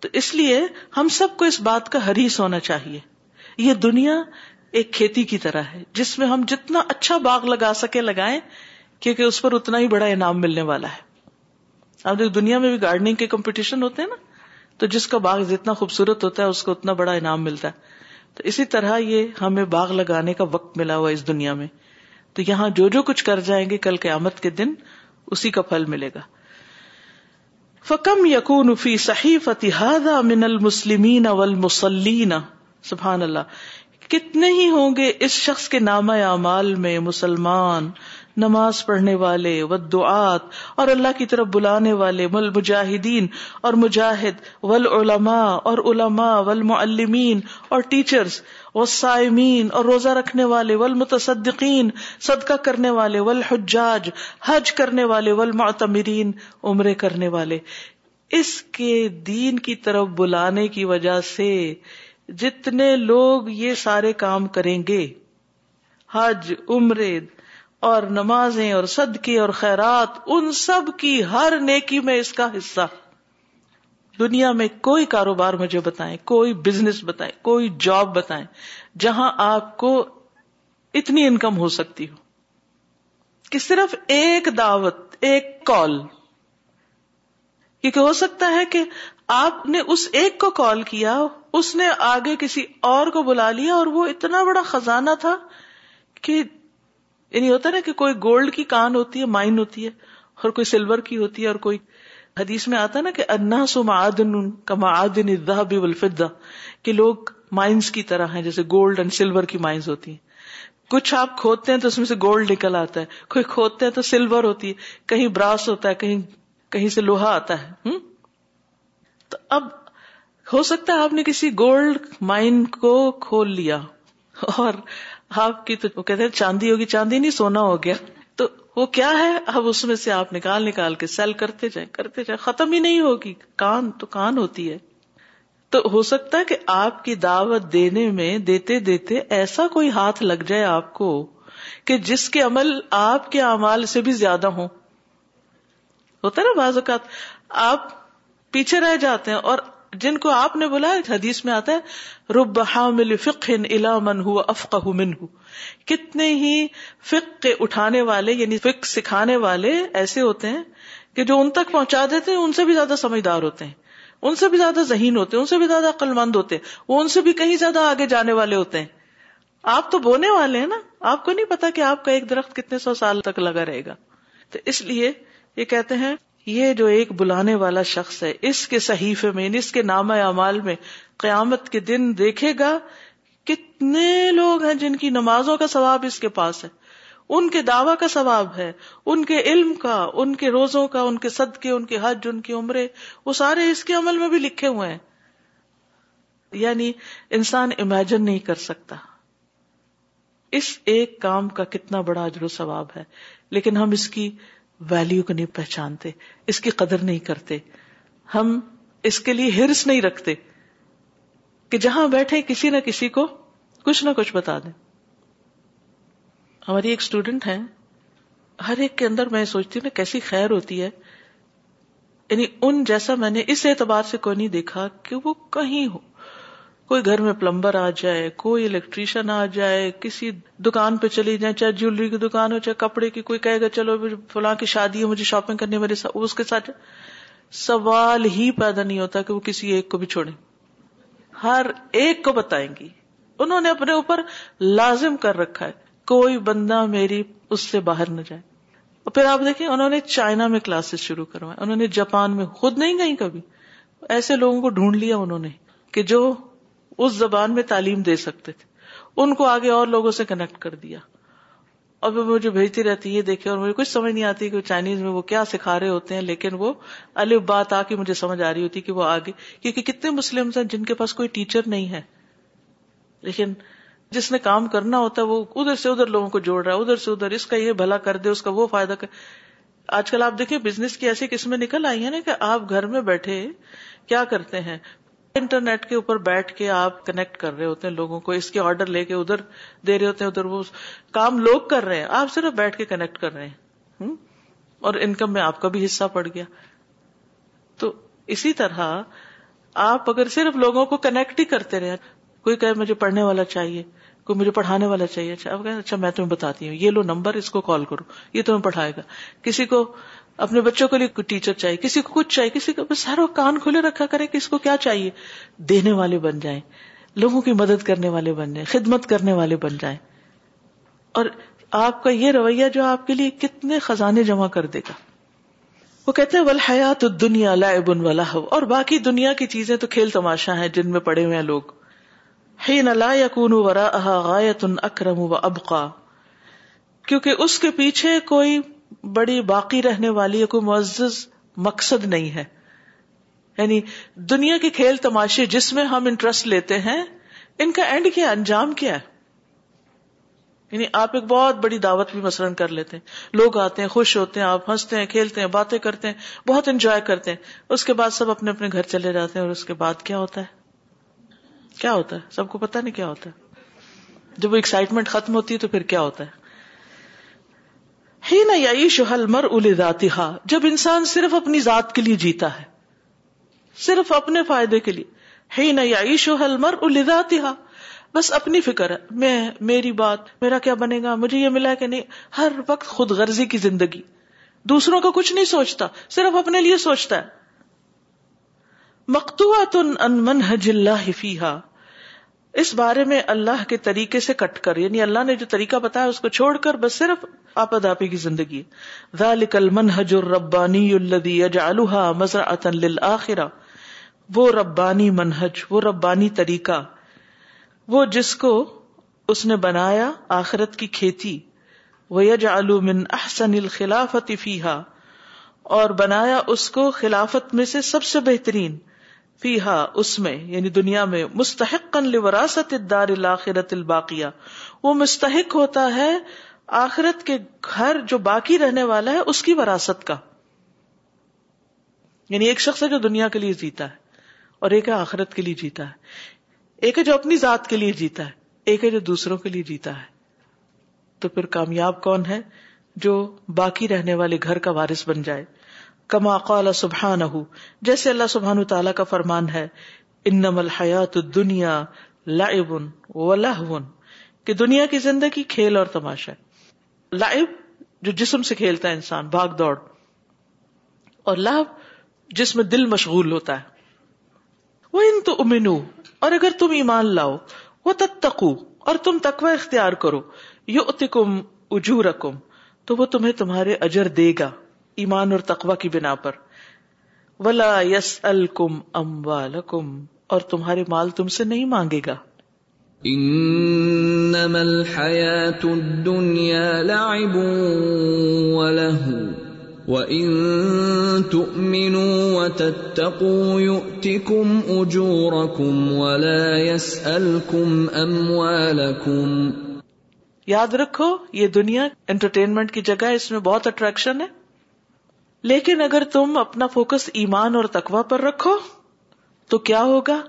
تو اس لیے ہم سب کو اس بات کا ہریس ہونا چاہیے یہ دنیا ایک کھیتی کی طرح ہے جس میں ہم جتنا اچھا باغ لگا سکے لگائیں کیونکہ اس پر اتنا ہی بڑا انعام ملنے والا ہے اب دنیا میں بھی گارڈنگ کے کمپٹیشن ہوتے ہیں نا تو جس کا باغ جتنا خوبصورت ہوتا ہے اس کو اتنا بڑا انعام ملتا ہے تو اسی طرح یہ ہمیں باغ لگانے کا وقت ملا ہوا اس دنیا میں تو یہاں جو جو کچھ کر جائیں گے کل کے آمد کے دن اسی کا پھل ملے گا فکم یقون فی صحیح فتح من المسلمین اول سبحان اللہ کتنے ہی ہوں گے اس شخص کے نام اعمال میں مسلمان نماز پڑھنے والے ودعات اور اللہ کی طرف بلانے والے مجاہدین اور مجاہد والعلماء اور علماء والمعلمین اور ٹیچرز و سائمین اور روزہ رکھنے والے والمتصدقین صدقہ کرنے والے والحجاج حج کرنے والے والمعتمرین عمرے کرنے والے اس کے دین کی طرف بلانے کی وجہ سے جتنے لوگ یہ سارے کام کریں گے حج عمرے اور نمازیں اور صدقے اور خیرات ان سب کی ہر نیکی میں اس کا حصہ دنیا میں کوئی کاروبار مجھے بتائیں کوئی بزنس بتائیں کوئی جاب بتائیں جہاں آپ کو اتنی انکم ہو سکتی ہو کہ صرف ایک دعوت ایک کال کیونکہ ہو سکتا ہے کہ آپ نے اس ایک کو کال کیا اس نے آگے کسی اور کو بلا لیا اور وہ اتنا بڑا خزانہ تھا کہ یعنی ہوتا نا کہ کوئی گولڈ کی کان ہوتی ہے مائن ہوتی ہے اور کوئی سلور کی ہوتی ہے اور کوئی حدیث میں آتا نا کہ انا کہ لوگ مائنس کی طرح ہیں جیسے گولڈ اینڈ سلور کی مائنس ہوتی ہیں کچھ آپ کھودتے ہیں تو اس میں سے گولڈ نکل آتا ہے کوئی کھودتے ہیں تو سلور ہوتی ہے کہیں براس ہوتا ہے کہیں کہیں سے لوہا آتا ہے ہوں تو اب ہو سکتا ہے آپ نے کسی گولڈ مائن کو کھول لیا اور آپ کی تو وہ کہتے ہیں چاندی ہوگی چاندی نہیں سونا ہو گیا تو وہ کیا ہے اب اس میں سے آپ نکال نکال کے سیل کرتے جائیں کرتے جائیں ختم ہی نہیں ہوگی کان تو کان ہوتی ہے تو ہو سکتا ہے کہ آپ کی دعوت دینے میں دیتے دیتے ایسا کوئی ہاتھ لگ جائے آپ کو کہ جس کے عمل آپ کے اعمال سے بھی زیادہ ہوں ہوتا ہے نا بعض اوقات آپ پیچھے رہ جاتے ہیں اور جن کو آپ نے بولا حدیث میں آتا ہے رب حامل روب ہا مل فکن افق کتنے ہی فک کے اٹھانے والے یعنی فک سکھانے والے ایسے ہوتے ہیں کہ جو ان تک پہنچا دیتے ہیں ان سے بھی زیادہ سمجھدار ہوتے ہیں ان سے بھی زیادہ ذہین ہوتے ہیں ان سے بھی زیادہ عقل مند ہوتے ہیں وہ ان سے بھی کہیں زیادہ آگے جانے والے ہوتے ہیں آپ تو بونے والے ہیں نا آپ کو نہیں پتا کہ آپ کا ایک درخت کتنے سو سال تک لگا رہے گا تو اس لیے یہ کہتے ہیں یہ جو ایک بلانے والا شخص ہے اس کے صحیفے میں اس کے نام اعمال میں قیامت کے دن دیکھے گا کتنے لوگ ہیں جن کی نمازوں کا ثواب اس کے پاس ہے ان کے دعوی کا ثواب ہے ان کے علم کا ان کے روزوں کا ان کے صدقے ان کے حج ان کی عمرے وہ سارے اس کے عمل میں بھی لکھے ہوئے ہیں یعنی انسان امیجن نہیں کر سکتا اس ایک کام کا کتنا بڑا اجر و ثواب ہے لیکن ہم اس کی ویلو کو نہیں پہچانتے اس کی قدر نہیں کرتے ہم اس کے لیے ہرس نہیں رکھتے کہ جہاں بیٹھے کسی نہ کسی کو کچھ نہ کچھ بتا دیں ہماری ایک اسٹوڈینٹ ہیں ہر ایک کے اندر میں سوچتی ہوں کیسی خیر ہوتی ہے یعنی ان جیسا میں نے اس اعتبار سے کوئی نہیں دیکھا کہ وہ کہیں ہو کوئی گھر میں پلمبر آ جائے کوئی الیکٹریشن آ جائے کسی دکان پہ چلی جائیں چاہے جیولری کی دکان ہو چاہے کپڑے کی کوئی کہے گا چلو فلاں کی شادی ہے مجھے شاپنگ کرنی میرے اس کے ساتھ سوال ہی پیدا نہیں ہوتا کہ وہ کسی ایک کو بھی چھوڑے ہر ایک کو بتائیں گی انہوں نے اپنے اوپر لازم کر رکھا ہے کوئی بندہ میری اس سے باہر نہ جائے اور پھر آپ دیکھیں انہوں نے چائنا میں کلاسز شروع کروائے انہوں نے جاپان میں خود نہیں گئی کبھی ایسے لوگوں کو ڈھونڈ لیا انہوں نے کہ جو اس زبان میں تعلیم دے سکتے تھے ان کو آگے اور لوگوں سے کنیکٹ کر دیا اور مجھے بھیجتی رہتی دیکھے اور مجھے کچھ سمجھ نہیں آتی کہ چائنیز میں وہ کیا سکھا رہے ہوتے ہیں لیکن وہ الف بات آ کے مجھے سمجھ آ رہی ہوتی کہ وہ آگے کیونکہ کتنے مسلم ہیں جن کے پاس کوئی ٹیچر نہیں ہے لیکن جس نے کام کرنا ہوتا ہے وہ ادھر سے ادھر لوگوں کو جوڑ رہا ہے ادھر سے ادھر اس کا یہ بھلا کر دے اس کا وہ فائدہ کر آج کل آپ دیکھیں بزنس کی ایسی قسمیں نکل آئی ہیں نا کہ آپ گھر میں بیٹھے کیا کرتے ہیں انٹرنیٹ کے اوپر بیٹھ کے آپ کنیکٹ کر رہے ہوتے ہیں لوگوں کو اس کے آرڈر لے کے ادھر دے رہے ہوتے ہیں ادھر وہ کام لوگ کر رہے ہیں آپ صرف بیٹھ کے کنیکٹ کر رہے ہیں اور انکم میں آپ کا بھی حصہ پڑ گیا تو اسی طرح آپ اگر صرف لوگوں کو کنیکٹ ہی کرتے رہے کوئی کہے مجھے پڑھنے والا چاہیے کوئی مجھے پڑھانے والا چاہیے اچھا, اچھا، میں تمہیں بتاتی ہوں یہ لو نمبر اس کو کال کرو یہ تمہیں پڑھائے گا کسی کو اپنے بچوں کے لیے کوئی ٹیچر چاہیے کسی کو کچھ چاہیے کسی کو بس سارا کان کھلے رکھا کرے کہ اس کو کیا چاہیے دینے والے بن جائیں لوگوں کی مدد کرنے والے بن جائیں خدمت کرنے والے بن جائیں اور آپ کا یہ رویہ جو آپ کے لیے کتنے خزانے جمع کر دے گا وہ کہتے ہیں ول حیات دنیا لبن ولا اور باقی دنیا کی چیزیں تو کھیل تماشا ہیں جن میں پڑے ہوئے ہیں لوگ ہی نلا یقون ورا غایت اکرم و ابقا کیونکہ اس کے پیچھے کوئی بڑی باقی رہنے والی کوئی معزز مقصد نہیں ہے یعنی دنیا کے کھیل تماشے جس میں ہم انٹرسٹ لیتے ہیں ان کا اینڈ کیا انجام کیا ہے یعنی آپ ایک بہت بڑی دعوت بھی مثلاً کر لیتے ہیں لوگ آتے ہیں خوش ہوتے ہیں آپ ہنستے ہیں کھیلتے ہیں باتیں کرتے ہیں بہت انجوائے کرتے ہیں اس کے بعد سب اپنے اپنے گھر چلے جاتے ہیں اور اس کے بعد کیا ہوتا ہے کیا ہوتا ہے سب کو پتا نہیں کیا ہوتا ہے جب وہ ایکسائٹمنٹ ختم ہوتی ہے تو پھر کیا ہوتا ہے ہی نہ یعی حل مر ادا جب انسان صرف اپنی ذات کے لیے جیتا ہے صرف اپنے فائدے کے لیے ہی نہ آئیش و مر اول بس اپنی فکر ہے میں میری بات میرا کیا بنے گا مجھے یہ ملا کہ نہیں ہر وقت خود غرضی کی زندگی دوسروں کو کچھ نہیں سوچتا صرف اپنے لیے سوچتا ہے مکتوا تن انمن حج اللہ فیحا اس بارے میں اللہ کے طریقے سے کٹ کر یعنی اللہ نے جو طریقہ بتایا اس کو چھوڑ کر بس صرف آپ آپی کی زندگی ربانی وہ ربانی منہج وہ ربانی طریقہ وہ جس کو اس نے بنایا آخرت کی کھیتی وہ یج آلو من احسن الخلافت فیح اور بنایا اس کو خلافت میں سے سب سے بہترین فی اس میں یعنی دنیا میں مستحق الدار الاخرت الباقیہ وہ مستحق ہوتا ہے آخرت کے گھر جو باقی رہنے والا ہے اس کی وراثت کا یعنی ایک شخص ہے جو دنیا کے لیے جیتا ہے اور ایک ہے آخرت کے لیے جیتا ہے ایک ہے جو اپنی ذات کے لیے جیتا ہے ایک ہے جو دوسروں کے لیے جیتا ہے تو پھر کامیاب کون ہے جو باقی رہنے والے گھر کا وارث بن جائے کما سبحان جیسے اللہ سبحان تعالیٰ کا فرمان ہے ان لہ دنیا کی زندگی کھیل اور تماشا ہے لائب جو جسم سے کھیلتا ہے انسان بھاگ دوڑ اور جس میں دل مشغول ہوتا ہے وہ ان تو امنو اور اگر تم ایمان لاؤ وہ تب تکو اور تم تکوا اختیار کرو یو اتم اجو رکم تو وہ تمہیں تمہارے اجر دے گا ایمان اور تقوا کی بنا پر ولا یس الکم ام والم اور تمہارے مال تم سے نہیں مانگے گا أَمْوَالَكُمْ یاد رکھو یہ دنیا انٹرٹینمنٹ کی جگہ ہے اس میں بہت اٹریکشن ہے لیکن اگر تم اپنا فوکس ایمان اور تقوا پر رکھو تو کیا ہوگا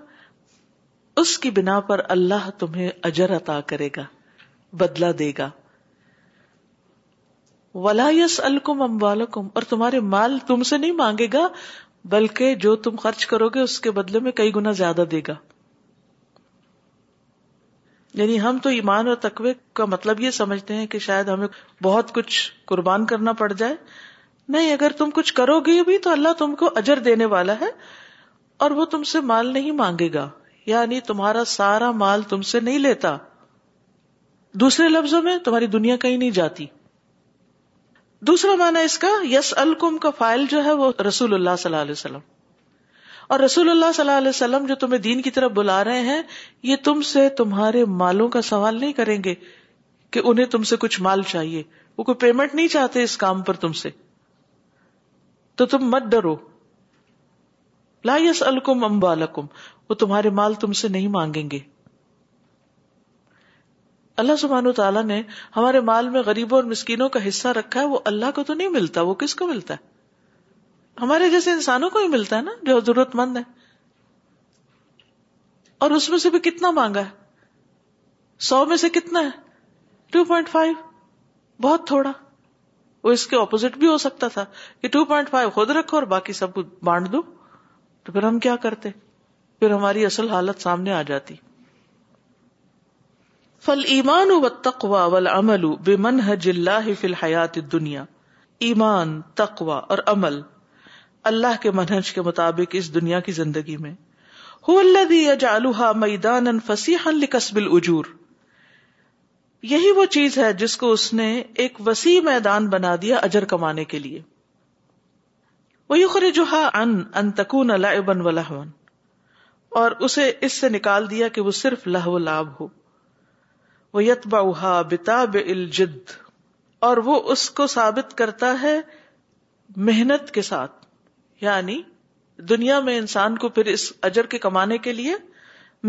اس کی بنا پر اللہ تمہیں اجر عطا کرے گا بدلا دے گا ولاس اور تمہارے مال تم سے نہیں مانگے گا بلکہ جو تم خرچ کرو گے اس کے بدلے میں کئی گنا زیادہ دے گا یعنی ہم تو ایمان اور تقوی کا مطلب یہ سمجھتے ہیں کہ شاید ہمیں بہت کچھ قربان کرنا پڑ جائے نہیں اگر تم کچھ کرو گے بھی تو اللہ تم کو اجر دینے والا ہے اور وہ تم سے مال نہیں مانگے گا یعنی تمہارا سارا مال تم سے نہیں لیتا دوسرے لفظوں میں تمہاری دنیا کہیں نہیں جاتی دوسرا اس کا یس الکم کا فائل جو ہے وہ رسول اللہ صلی اللہ علیہ وسلم اور رسول اللہ صلی اللہ علیہ وسلم جو تمہیں دین کی طرف بلا رہے ہیں یہ تم سے تمہارے مالوں کا سوال نہیں کریں گے کہ انہیں تم سے کچھ مال چاہیے وہ کوئی پیمنٹ نہیں چاہتے اس کام پر تم سے تو تم مت ڈرو لا یس الکم امبا لکم وہ تمہارے مال تم سے نہیں مانگیں گے اللہ سبحان و تعالیٰ نے ہمارے مال میں غریبوں اور مسکینوں کا حصہ رکھا ہے وہ اللہ کو تو نہیں ملتا وہ کس کو ملتا ہے ہمارے جیسے انسانوں کو ہی ملتا ہے نا جو ضرورت مند ہے اور اس میں سے بھی کتنا مانگا ہے سو میں سے کتنا ہے ٹو پوائنٹ فائیو بہت تھوڑا وہ اس کے اپوزٹ بھی ہو سکتا تھا کہ ٹو پوائنٹ فائیو خود رکھو اور باقی سب کو بانٹ دو تو پھر ہم کیا کرتے پھر ہماری اصل حالت سامنے آ جاتی فل ایمان و تقوا ول امل بے من حج اللہ فی الحیات دنیا ایمان تقوا اور امل اللہ کے منہج کے مطابق اس دنیا کی زندگی میں ہو اللہ دی جلوہ میدان ان فصیح اجور یہی وہ چیز ہے جس کو اس نے ایک وسیع میدان بنا دیا اجر کمانے کے لیے وہی اس سے نکال دیا کہ وہ صرف لہو لا بتا بل جد اور وہ اس کو ثابت کرتا ہے محنت کے ساتھ یعنی دنیا میں انسان کو پھر اس اجر کے کمانے کے لیے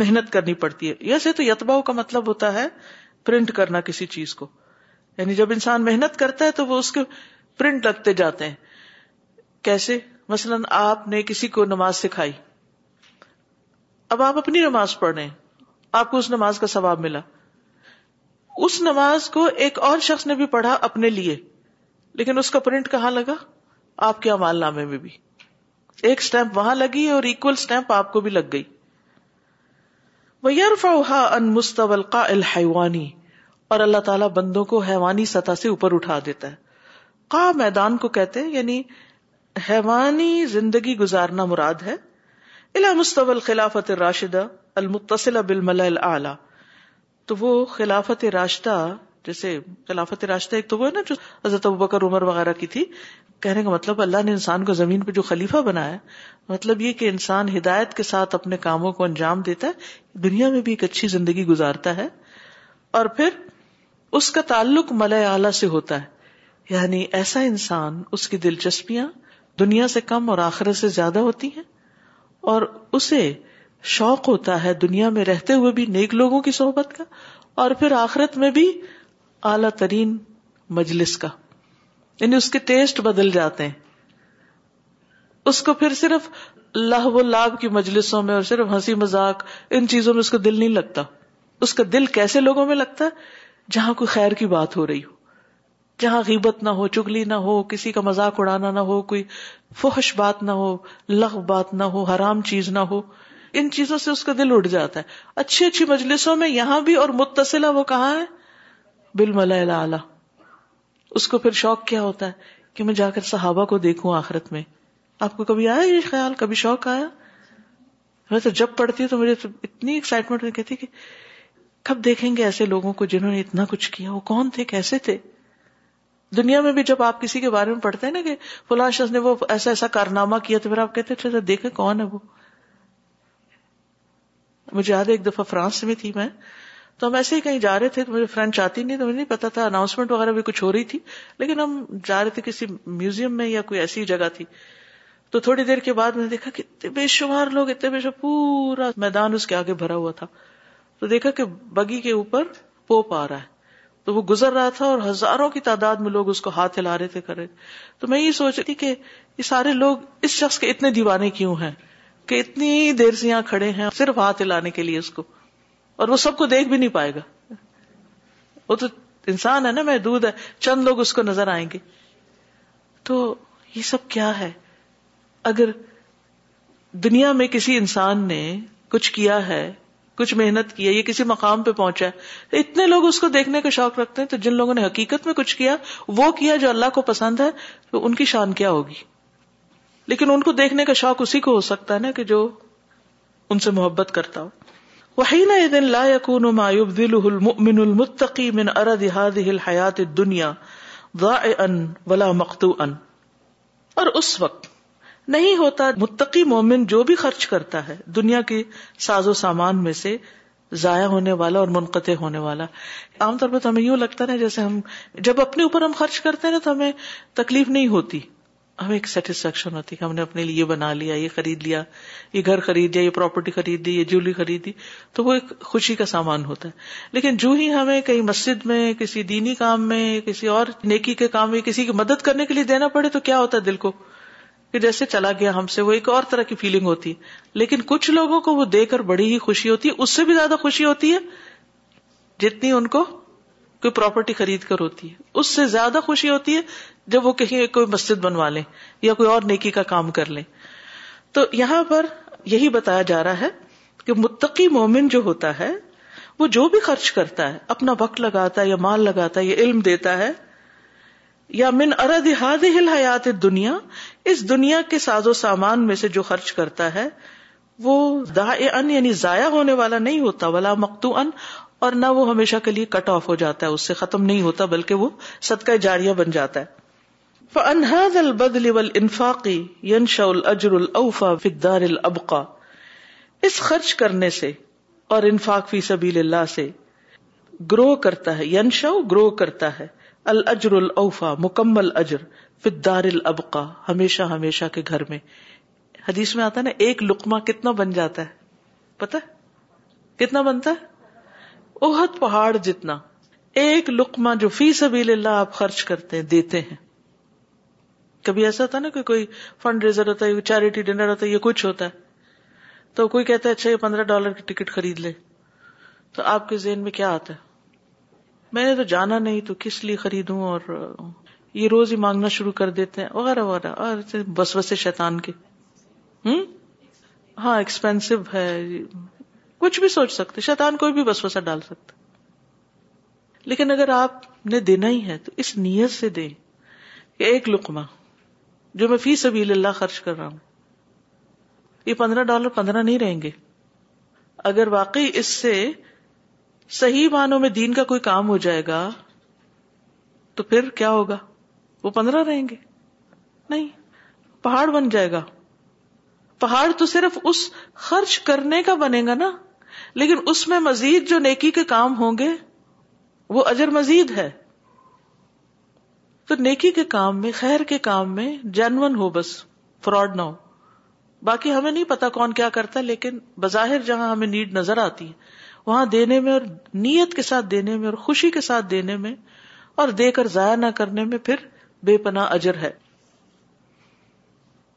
محنت کرنی پڑتی ہے یسے تو یتباؤ کا مطلب ہوتا ہے پرنٹ کرنا کسی چیز کو یعنی جب انسان محنت کرتا ہے تو وہ اس کے پرنٹ لگتے جاتے ہیں کیسے مثلا آپ نے کسی کو نماز سکھائی اب آپ اپنی نماز ہیں آپ کو اس نماز کا ثواب ملا اس نماز کو ایک اور شخص نے بھی پڑھا اپنے لیے لیکن اس کا پرنٹ کہاں لگا آپ کے امال نامے میں بھی ایک اسٹمپ وہاں لگی اور اکول اسٹمپ آپ کو بھی لگ گئی ان الحیوانی اور اللہ تعالیٰ بندوں کو حیوانی سطح سے اوپر اٹھا دیتا ہے کا میدان کو کہتے ہیں یعنی حیوانی زندگی گزارنا مراد ہے الا مستول خلافت راشدہ المتصل بل مل تو وہ خلافت راشدہ جیسے خلافت راستہ ہے نا جو حضرت ابوبکر عمر وغیرہ کی تھی کہنے کا مطلب اللہ نے انسان کو زمین پہ جو خلیفہ بنایا مطلب یہ کہ انسان ہدایت کے ساتھ اپنے کاموں کو انجام دیتا ہے دنیا میں بھی ایک اچھی زندگی گزارتا ہے اور پھر اس کا تعلق ملئے اعلی سے ہوتا ہے یعنی ایسا انسان اس کی دلچسپیاں دنیا سے کم اور آخرت سے زیادہ ہوتی ہیں اور اسے شوق ہوتا ہے دنیا میں رہتے ہوئے بھی نیک لوگوں کی صحبت کا اور پھر آخرت میں بھی اعلی ترین مجلس کا یعنی اس کے ٹیسٹ بدل جاتے ہیں اس کو پھر صرف لاہ و لاب کی مجلسوں میں اور صرف ہنسی مذاق ان چیزوں میں اس کو دل نہیں لگتا اس کا دل کیسے لوگوں میں لگتا ہے جہاں کوئی خیر کی بات ہو رہی ہو جہاں غیبت نہ ہو چگلی نہ ہو کسی کا مذاق اڑانا نہ ہو کوئی فحش بات نہ ہو لغ بات نہ ہو حرام چیز نہ ہو ان چیزوں سے اس کا دل اڑ جاتا ہے اچھی اچھی مجلسوں میں یہاں بھی اور متصلہ وہ کہاں ہے بل ملا اس کو پھر شوق کیا ہوتا ہے کہ میں جا کر صحابہ کو دیکھوں آخرت میں آپ کو کبھی آیا یہ خیال کبھی شوق آیا میں تو جب پڑھتی ہوں تو مجھے اتنی ایکسائٹمنٹ میں کہتی کہ کب دیکھیں گے ایسے لوگوں کو جنہوں نے اتنا کچھ کیا وہ کون تھے کیسے تھے دنیا میں بھی جب آپ کسی کے بارے میں پڑھتے ہیں نا کہ فلاں شخص نے وہ ایسا ایسا کارنامہ کیا تو پھر آپ کہتے اچھا، اچھا، دیکھے کون ہے وہ مجھے یاد ہے ایک دفعہ فرانس میں تھی میں تو ہم ایسے ہی کہیں جا رہے تھے تو مجھے فرینڈ چاہتی نہیں تو مجھے نہیں پتا تھا اناؤنسمنٹ وغیرہ بھی کچھ ہو رہی تھی لیکن ہم جا رہے تھے کسی میوزیم میں یا کوئی ایسی جگہ تھی تو تھوڑی دیر کے بعد میں نے دیکھا کہ اتنے بے بے شمار شمار لوگ پورا میدان اس کے آگے بھرا ہوا تھا تو دیکھا کہ بگی کے اوپر پوپ آ رہا ہے تو وہ گزر رہا تھا اور ہزاروں کی تعداد میں لوگ اس کو ہاتھ ہلا رہے تھے کرے تو میں یہ سوچ رہی تھی کہ یہ سارے لوگ اس شخص کے اتنے دیوانے کیوں ہیں کہ اتنی دیر سے یہاں کھڑے ہیں صرف ہاتھ ہلانے کے لیے اس کو اور وہ سب کو دیکھ بھی نہیں پائے گا وہ تو انسان ہے نا محدود ہے چند لوگ اس کو نظر آئیں گے تو یہ سب کیا ہے اگر دنیا میں کسی انسان نے کچھ کیا ہے کچھ محنت کیا یہ کسی مقام پہ پہنچا ہے تو اتنے لوگ اس کو دیکھنے کا شوق رکھتے ہیں تو جن لوگوں نے حقیقت میں کچھ کیا وہ کیا جو اللہ کو پسند ہے تو ان کی شان کیا ہوگی لیکن ان کو دیکھنے کا شوق اسی کو ہو سکتا ہے نا کہ جو ان سے محبت کرتا ہو وحین دن لا یقون من ولا اور اس وقت نہیں ہوتا متقی مومن جو بھی خرچ کرتا ہے دنیا کے ساز و سامان میں سے ضائع ہونے والا اور منقطع ہونے والا عام طور پر تو ہمیں یوں لگتا نا جیسے ہم جب اپنے اوپر ہم خرچ کرتے نا تو ہمیں تکلیف نہیں ہوتی ہمیں ایک سیٹسفیکشن ہوتی ہے ہم نے اپنے لیے بنا لیا یہ خرید لیا یہ گھر خرید لیا یہ پراپرٹی خرید لی یہ خرید خریدی تو وہ ایک خوشی کا سامان ہوتا ہے لیکن جو ہی ہمیں کہیں مسجد میں کسی دینی کام میں کسی اور نیکی کے کام میں کسی کی مدد کرنے کے لیے دینا پڑے تو کیا ہوتا ہے دل کو کہ جیسے چلا گیا ہم سے وہ ایک اور طرح کی فیلنگ ہوتی ہے لیکن کچھ لوگوں کو وہ دے کر بڑی ہی خوشی ہوتی ہے اس سے بھی زیادہ خوشی ہوتی ہے جتنی ان کو کوئی پراپرٹی خرید کر ہوتی ہے اس سے زیادہ خوشی ہوتی ہے جب وہ کہیں کوئی مسجد بنوا لیں یا کوئی اور نیکی کا کام کر لیں تو یہاں پر یہی بتایا جا رہا ہے کہ متقی مومن جو ہوتا ہے وہ جو بھی خرچ کرتا ہے اپنا وقت لگاتا ہے یا مال لگاتا ہے یا علم دیتا ہے یا من ارد ہاد ہل حیات دنیا اس دنیا کے ساز و سامان میں سے جو خرچ کرتا ہے وہ دا ان یعنی ضائع ہونے والا نہیں ہوتا ولا مکتو ان اور نہ وہ ہمیشہ کے لیے کٹ آف ہو جاتا ہے اس سے ختم نہیں ہوتا بلکہ وہ صدقہ جاریہ بن جاتا ہے ف انحد البلی انفاقی ین شاء الجر الفا البقا اس خرچ کرنے سے اور انفاق فی سبیل اللہ سے گرو کرتا ہے ینشا شا گرو کرتا ہے الجر الفا مکمل اجر فدار البقا ہمیشہ ہمیشہ کے گھر میں حدیث میں آتا ہے نا ایک لکما کتنا بن جاتا ہے پتا کتنا بنتا ہے اوہد پہاڑ جتنا ایک لکما جو فی سبیل اللہ آپ خرچ کرتے ہیں دیتے ہیں کبھی ایسا ہوتا نا کہ کوئی فنڈ ریزر ہوتا ہے چیریٹی ڈنر ہوتا ہے یا کچھ ہوتا ہے تو کوئی کہتا ہے اچھا یہ پندرہ ڈالر کی ٹکٹ خرید لے تو آپ کے ذہن میں کیا آتا ہے میں نے تو جانا نہیں تو کس لیے خریدوں اور یہ روز ہی مانگنا شروع کر دیتے ہیں وغیرہ وغیرہ اور بس بسے شیتان کے ہوں ہاں ایکسپینسو ہے کچھ بھی سوچ سکتے شیتان کوئی بھی بس بسا ڈال سکتا لیکن اگر آپ نے دینا ہی ہے تو اس نیت سے دیں کہ ایک لکما جو میں فی سبیل اللہ خرچ کر رہا ہوں یہ پندرہ ڈالر پندرہ نہیں رہیں گے اگر واقعی اس سے صحیح معنوں میں دین کا کوئی کام ہو جائے گا تو پھر کیا ہوگا وہ پندرہ رہیں گے نہیں پہاڑ بن جائے گا پہاڑ تو صرف اس خرچ کرنے کا بنے گا نا لیکن اس میں مزید جو نیکی کے کام ہوں گے وہ اجر مزید ہے تو نیکی کے کام میں خیر کے کام میں جینون ہو بس فراڈ نہ ہو باقی ہمیں نہیں پتا کون کیا کرتا لیکن بظاہر جہاں ہمیں نیڈ نظر آتی ہے وہاں دینے میں اور نیت کے ساتھ دینے میں اور خوشی کے ساتھ دینے میں اور دے کر ضائع نہ کرنے میں پھر بے پناہ اجر ہے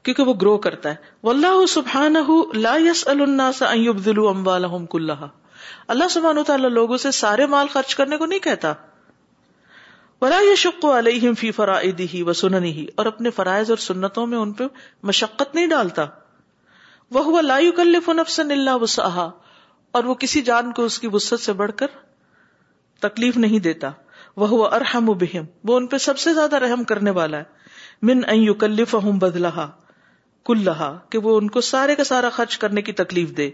کیونکہ وہ گرو کرتا ہے اللہ اموالهم كلها اللہ سبحان و تعالی لوگوں سے سارے مال خرچ کرنے کو نہیں کہتا یشق علیہم فی و سننہ اور اپنے فرائض اور سنتوں میں ان پہ مشقت نہیں ڈالتا وہ اور وہ کسی جان کو اس کی سے بڑھ کر تکلیف نہیں دیتا وہ وہ ارحم ان پہ سب سے زیادہ رحم کرنے والا ہے من ان یکلفہم بدلہ کل کہ وہ ان کو سارے کا سارا خرچ کرنے کی تکلیف دے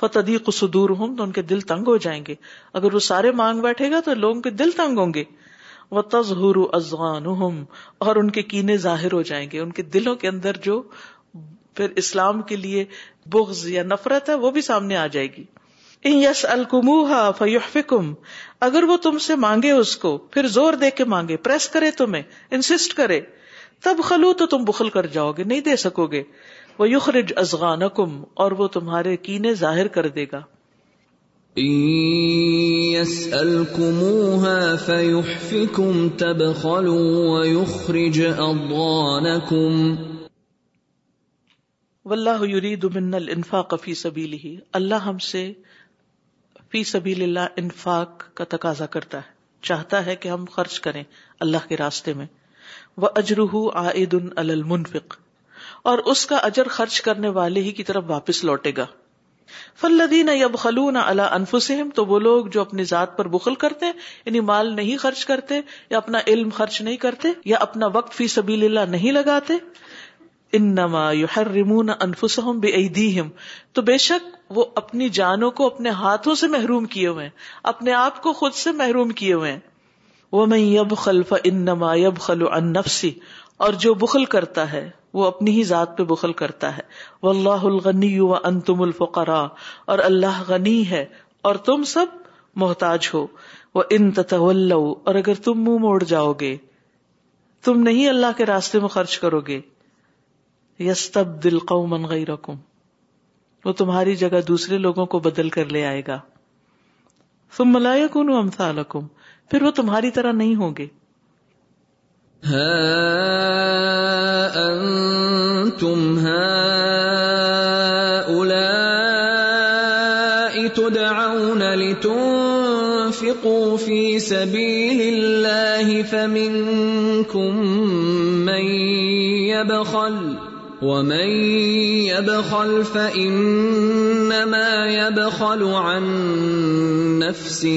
فتدی قصدور ہوں تو ان کے دل تنگ ہو جائیں گے اگر وہ سارے مانگ بیٹھے گا تو لوگوں کے دل تنگ ہوں گے وہ تزہر ازغان اور ان کے کینے ظاہر ہو جائیں گے ان کے دلوں کے اندر جو پھر اسلام کے لیے بغض یا نفرت ہے وہ بھی سامنے آ جائے گی ان یس الکم فیحفکم کم اگر وہ تم سے مانگے اس کو پھر زور دے کے مانگے پریس کرے تمہیں انسسٹ کرے تب خلو تو تم بخل کر جاؤ گے نہیں دے سکو گے وہ یوخرج ازغان کم اور وہ تمہارے کینے ظاہر کر دے گا يسألكموها فيحفكم تبخلوا ويخرج أضغانكم واللہ يريد منا الانفاق في سبيله اللہ ہم سے فی سبیل اللہ انفاق کا تقاضا کرتا ہے چاہتا ہے کہ ہم خرچ کریں اللہ کے راستے میں وہ اجرح عائد المنفق اور اس کا اجر خرچ کرنے والے ہی کی طرف واپس لوٹے گا فلدین فلدی نہ اللہ انفسم تو وہ لوگ جو اپنی ذات پر بخل کرتے یعنی مال نہیں خرچ کرتے یا اپنا علم خرچ نہیں کرتے یا اپنا وقت نہیں لگاتے ان نما یو ہر رمو نہ انفس بے عیدی ہم تو بے شک وہ اپنی جانوں کو اپنے ہاتھوں سے محروم کیے ہوئے اپنے آپ کو خود سے محروم کیے ہوئے وہ میں یب خلف ان نما یب خلو ان نفسی اور جو بخل کرتا ہے وہ اپنی ہی ذات پہ بخل کرتا ہے وہ اللہ الغنی انتم الفقرا اور اللہ غنی ہے اور تم سب محتاج ہو وہ ان انتو اور اگر تم منہ موڑ جاؤ گے تم نہیں اللہ کے راستے میں خرچ کرو گے یس تب دل قو من گئی وہ تمہاری جگہ دوسرے لوگوں کو بدل کر لے آئے گا تم ملائے گون سال پھر وہ تمہاری طرح نہیں ہوں گے تم ہلاد آؤں نلی تو فقوفی سب لہ می اب خل و می اب خل فیم اب نفسی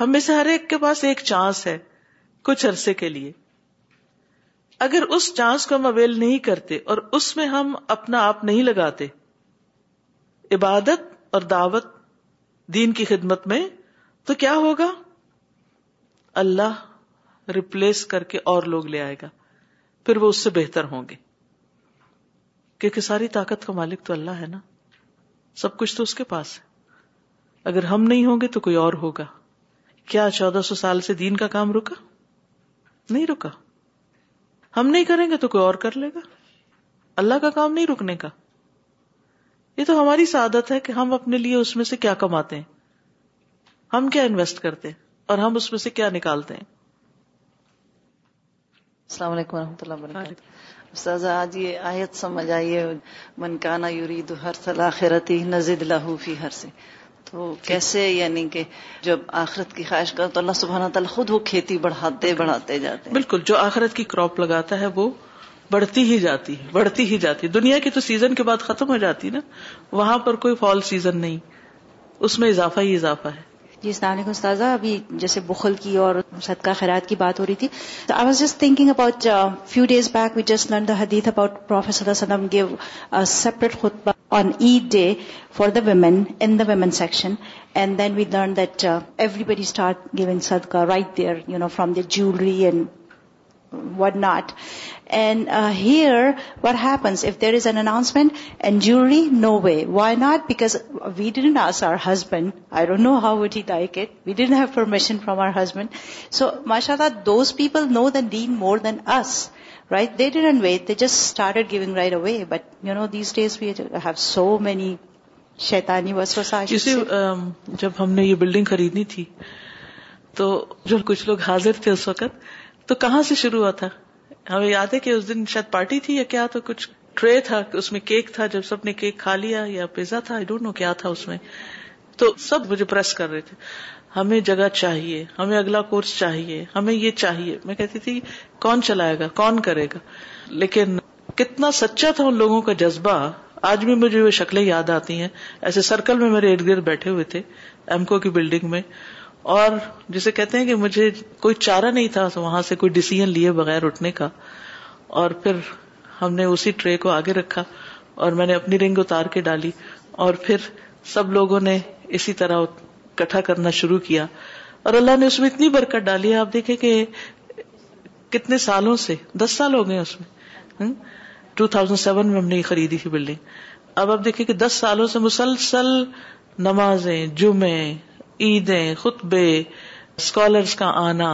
ہم میں سے ہر ایک کے پاس ایک چانس ہے کچھ عرصے کے لیے اگر اس چانس کو ہم اویل نہیں کرتے اور اس میں ہم اپنا آپ نہیں لگاتے عبادت اور دعوت دین کی خدمت میں تو کیا ہوگا اللہ ریپلیس کر کے اور لوگ لے آئے گا پھر وہ اس سے بہتر ہوں گے کیونکہ ساری طاقت کا مالک تو اللہ ہے نا سب کچھ تو اس کے پاس ہے اگر ہم نہیں ہوں گے تو کوئی اور ہوگا کیا چودہ سو سال سے دین کا کام رکا نہیں رکا ہم نہیں کریں گے تو کوئی اور کر لے گا اللہ کا کام نہیں رکنے کا یہ تو ہماری سعادت ہے کہ ہم اپنے لیے اس میں سے کیا کماتے ہیں ہم کیا انویسٹ کرتے ہیں اور ہم اس میں سے کیا نکالتے ہیں السلام علیکم و رحمۃ اللہ آئیے منکانا یورید ہر صلاحی نزد لہوفی ہر سے وہ کیسے یعنی کہ جب آخرت کی خواہش کرو تو اللہ سبحانہ تعالیٰ خود وہ کھیتی بڑھاتے بڑھاتے جاتے بالکل جو آخرت کی کراپ لگاتا ہے وہ بڑھتی ہی جاتی ہے بڑھتی ہی جاتی دنیا کی تو سیزن کے بعد ختم ہو جاتی نا وہاں پر کوئی فال سیزن نہیں اس میں اضافہ ہی اضافہ ہے جی اسلام استاذہ ابھی جیسے بخل کی اور صدقہ خیرات کی بات ہو رہی تھی تو I was just thinking about few days back we just learn the حدیث اباؤٹ پروفیسر گیو سیپریٹ خطبہ on E-Day for the women, in the women section. And then we learned that uh, everybody start giving sadaqah right there, from their jewelry and whatnot. And uh, here, what happens if there is an announcement and jewelry? No way. Why not? Because we didn't ask our husband. I don't know how would he like it. We didn't have permission from our husband. So, mashallah, those people know the deen more than us. جسے جب ہم نے یہ building خریدنی تھی تو جو کچھ لوگ حاضر تھے اس وقت تو کہاں سے شروع ہوا تھا ہمیں یاد ہے کہ اس دن شاید پارٹی تھی یا کیا تو کچھ ٹرے تھا اس میں کیک تھا جب سب نے کیک کھا لیا یا پیزا تھا آئی ڈونٹ نو کیا تھا اس میں تو سب مجھے پریس کر رہے تھے ہمیں جگہ چاہیے ہمیں اگلا کورس چاہیے ہمیں یہ چاہیے میں کہتی تھی کون چلائے گا کون کرے گا لیکن کتنا سچا تھا ان لوگوں کا جذبہ آج بھی مجھے وہ شکلیں یاد آتی ہیں ایسے سرکل میں میرے ارد گرد بیٹھے ہوئے تھے ایمکو کی بلڈنگ میں اور جسے کہتے ہیں کہ مجھے کوئی چارہ نہیں تھا وہاں سے کوئی ڈیسیزن لیے بغیر اٹھنے کا اور پھر ہم نے اسی ٹرے کو آگے رکھا اور میں نے اپنی رنگ اتار کے ڈالی اور پھر سب لوگوں نے اسی طرح اکٹھا کرنا شروع کیا اور اللہ نے اس میں اتنی برکت ڈالی آپ دیکھیں کہ کتنے سالوں سے دس سال ہو گئے اس میں ٹو تھاؤزینڈ سیون میں ہم نے خریدی تھی بلڈنگ اب آپ دیکھیں کہ دس سالوں سے مسلسل نمازیں جمعے عیدیں خطبے اسکالرس کا آنا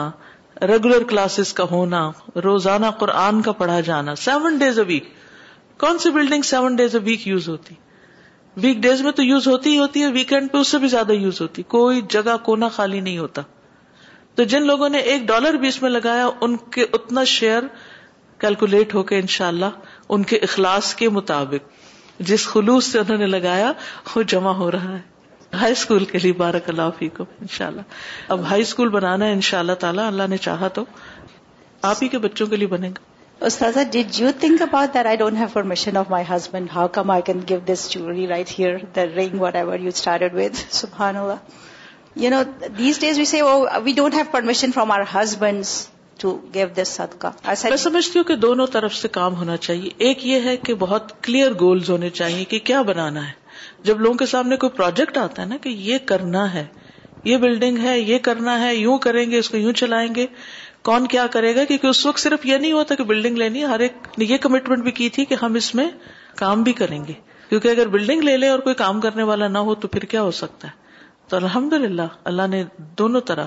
ریگولر کلاسز کا ہونا روزانہ قرآن کا پڑھا جانا سیون ڈیز اے ویک کون سی building seven days a week use ہوتی ویک ڈیز میں تو یوز ہوتی ہی ہوتی ہے ویکینڈ پہ اس سے بھی زیادہ یوز ہوتی کوئی جگہ کونا خالی نہیں ہوتا تو جن لوگوں نے ایک ڈالر بھی اس میں لگایا ان کے اتنا شیئر کیلکولیٹ ہو کے ان شاء اللہ ان کے اخلاص کے مطابق جس خلوص سے انہوں نے لگایا وہ جمع ہو رہا ہے ہائی اسکول کے لیے بارہ کلاف ہی کو ان شاء اللہ اب ہائی اسکول بنانا ہے ان شاء اللہ تعالیٰ اللہ نے چاہا تو آپ ہی کے بچوں کے لیے بنے گا میں سمجھتی ہوں کہ دونوں طرف سے کام ہونا چاہیے ایک یہ ہے کہ بہت کلیئر گولز ہونے چاہیے کہ کیا بنانا ہے جب لوگوں کے سامنے کوئی پروجیکٹ آتا ہے نا کہ یہ کرنا ہے یہ بلڈنگ ہے یہ کرنا ہے یوں کریں گے اس کو یوں چلائیں گے کون کیا کرے گا کیونکہ اس وقت صرف یہ نہیں ہوتا کہ بلڈنگ لینی ہر ایک نے یہ کمٹمنٹ بھی کی تھی کہ ہم اس میں کام بھی کریں گے کیونکہ اگر بلڈنگ لے لے اور کوئی کام کرنے والا نہ ہو تو پھر کیا ہو سکتا ہے تو الحمد للہ اللہ نے دونوں طرح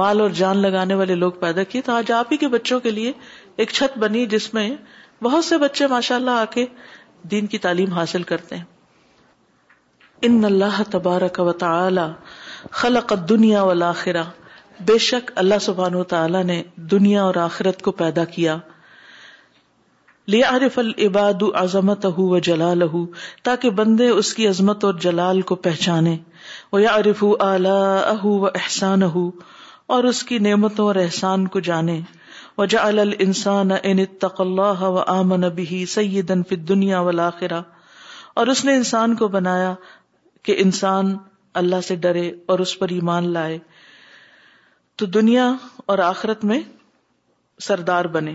مال اور جان لگانے والے لوگ پیدا کیے تو آج آپ ہی کے بچوں کے لیے ایک چھت بنی جس میں بہت سے بچے ماشاء اللہ آ کے دین کی تعلیم حاصل کرتے ہیں ان اللہ تبارک و تعالی خلق دنیا والا بے شک اللہ سبحان و تعالی نے دنیا اور آخرت کو پیدا کیا لیا عرف العباد عظمت ہو و جلال ہو تاکہ بندے اس کی عظمت اور جلال کو پہچانے وہ یا اہ و احسان ہو اور اس کی نعمتوں اور احسان کو جانے و جا ان عط تقل و آمن بھی سید فی دنیا و اور اس نے انسان کو بنایا کہ انسان اللہ سے ڈرے اور اس پر ایمان لائے تو دنیا اور آخرت میں سردار بنے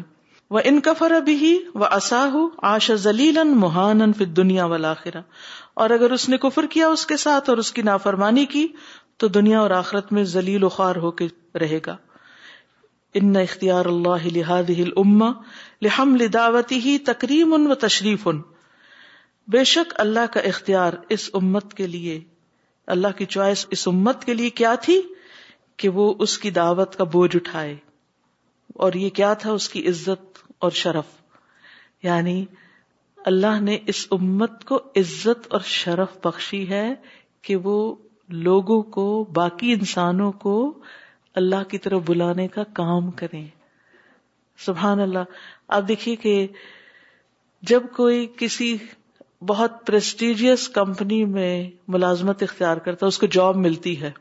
وہ ان کا فر ابھی وہ اصاہ آشا ذلیل پھر دنیا آخرا اور اگر اس نے کفر کیا اس کے ساتھ اور اس کی نافرمانی کی تو دنیا اور آخرت میں ضلیل خوار ہو کے رہے گا ان اختیار اللہ لداوتی ہی تقریم ان و تشریف ان بے شک اللہ کا اختیار اس امت کے لیے اللہ کی چوائس اس امت کے لیے کیا تھی کہ وہ اس کی دعوت کا بوجھ اٹھائے اور یہ کیا تھا اس کی عزت اور شرف یعنی اللہ نے اس امت کو عزت اور شرف بخشی ہے کہ وہ لوگوں کو باقی انسانوں کو اللہ کی طرف بلانے کا کام کریں سبحان اللہ آپ دیکھیے کہ جب کوئی کسی بہت پرسٹیجیس کمپنی میں ملازمت اختیار کرتا ہے اس کو جاب ملتی ہے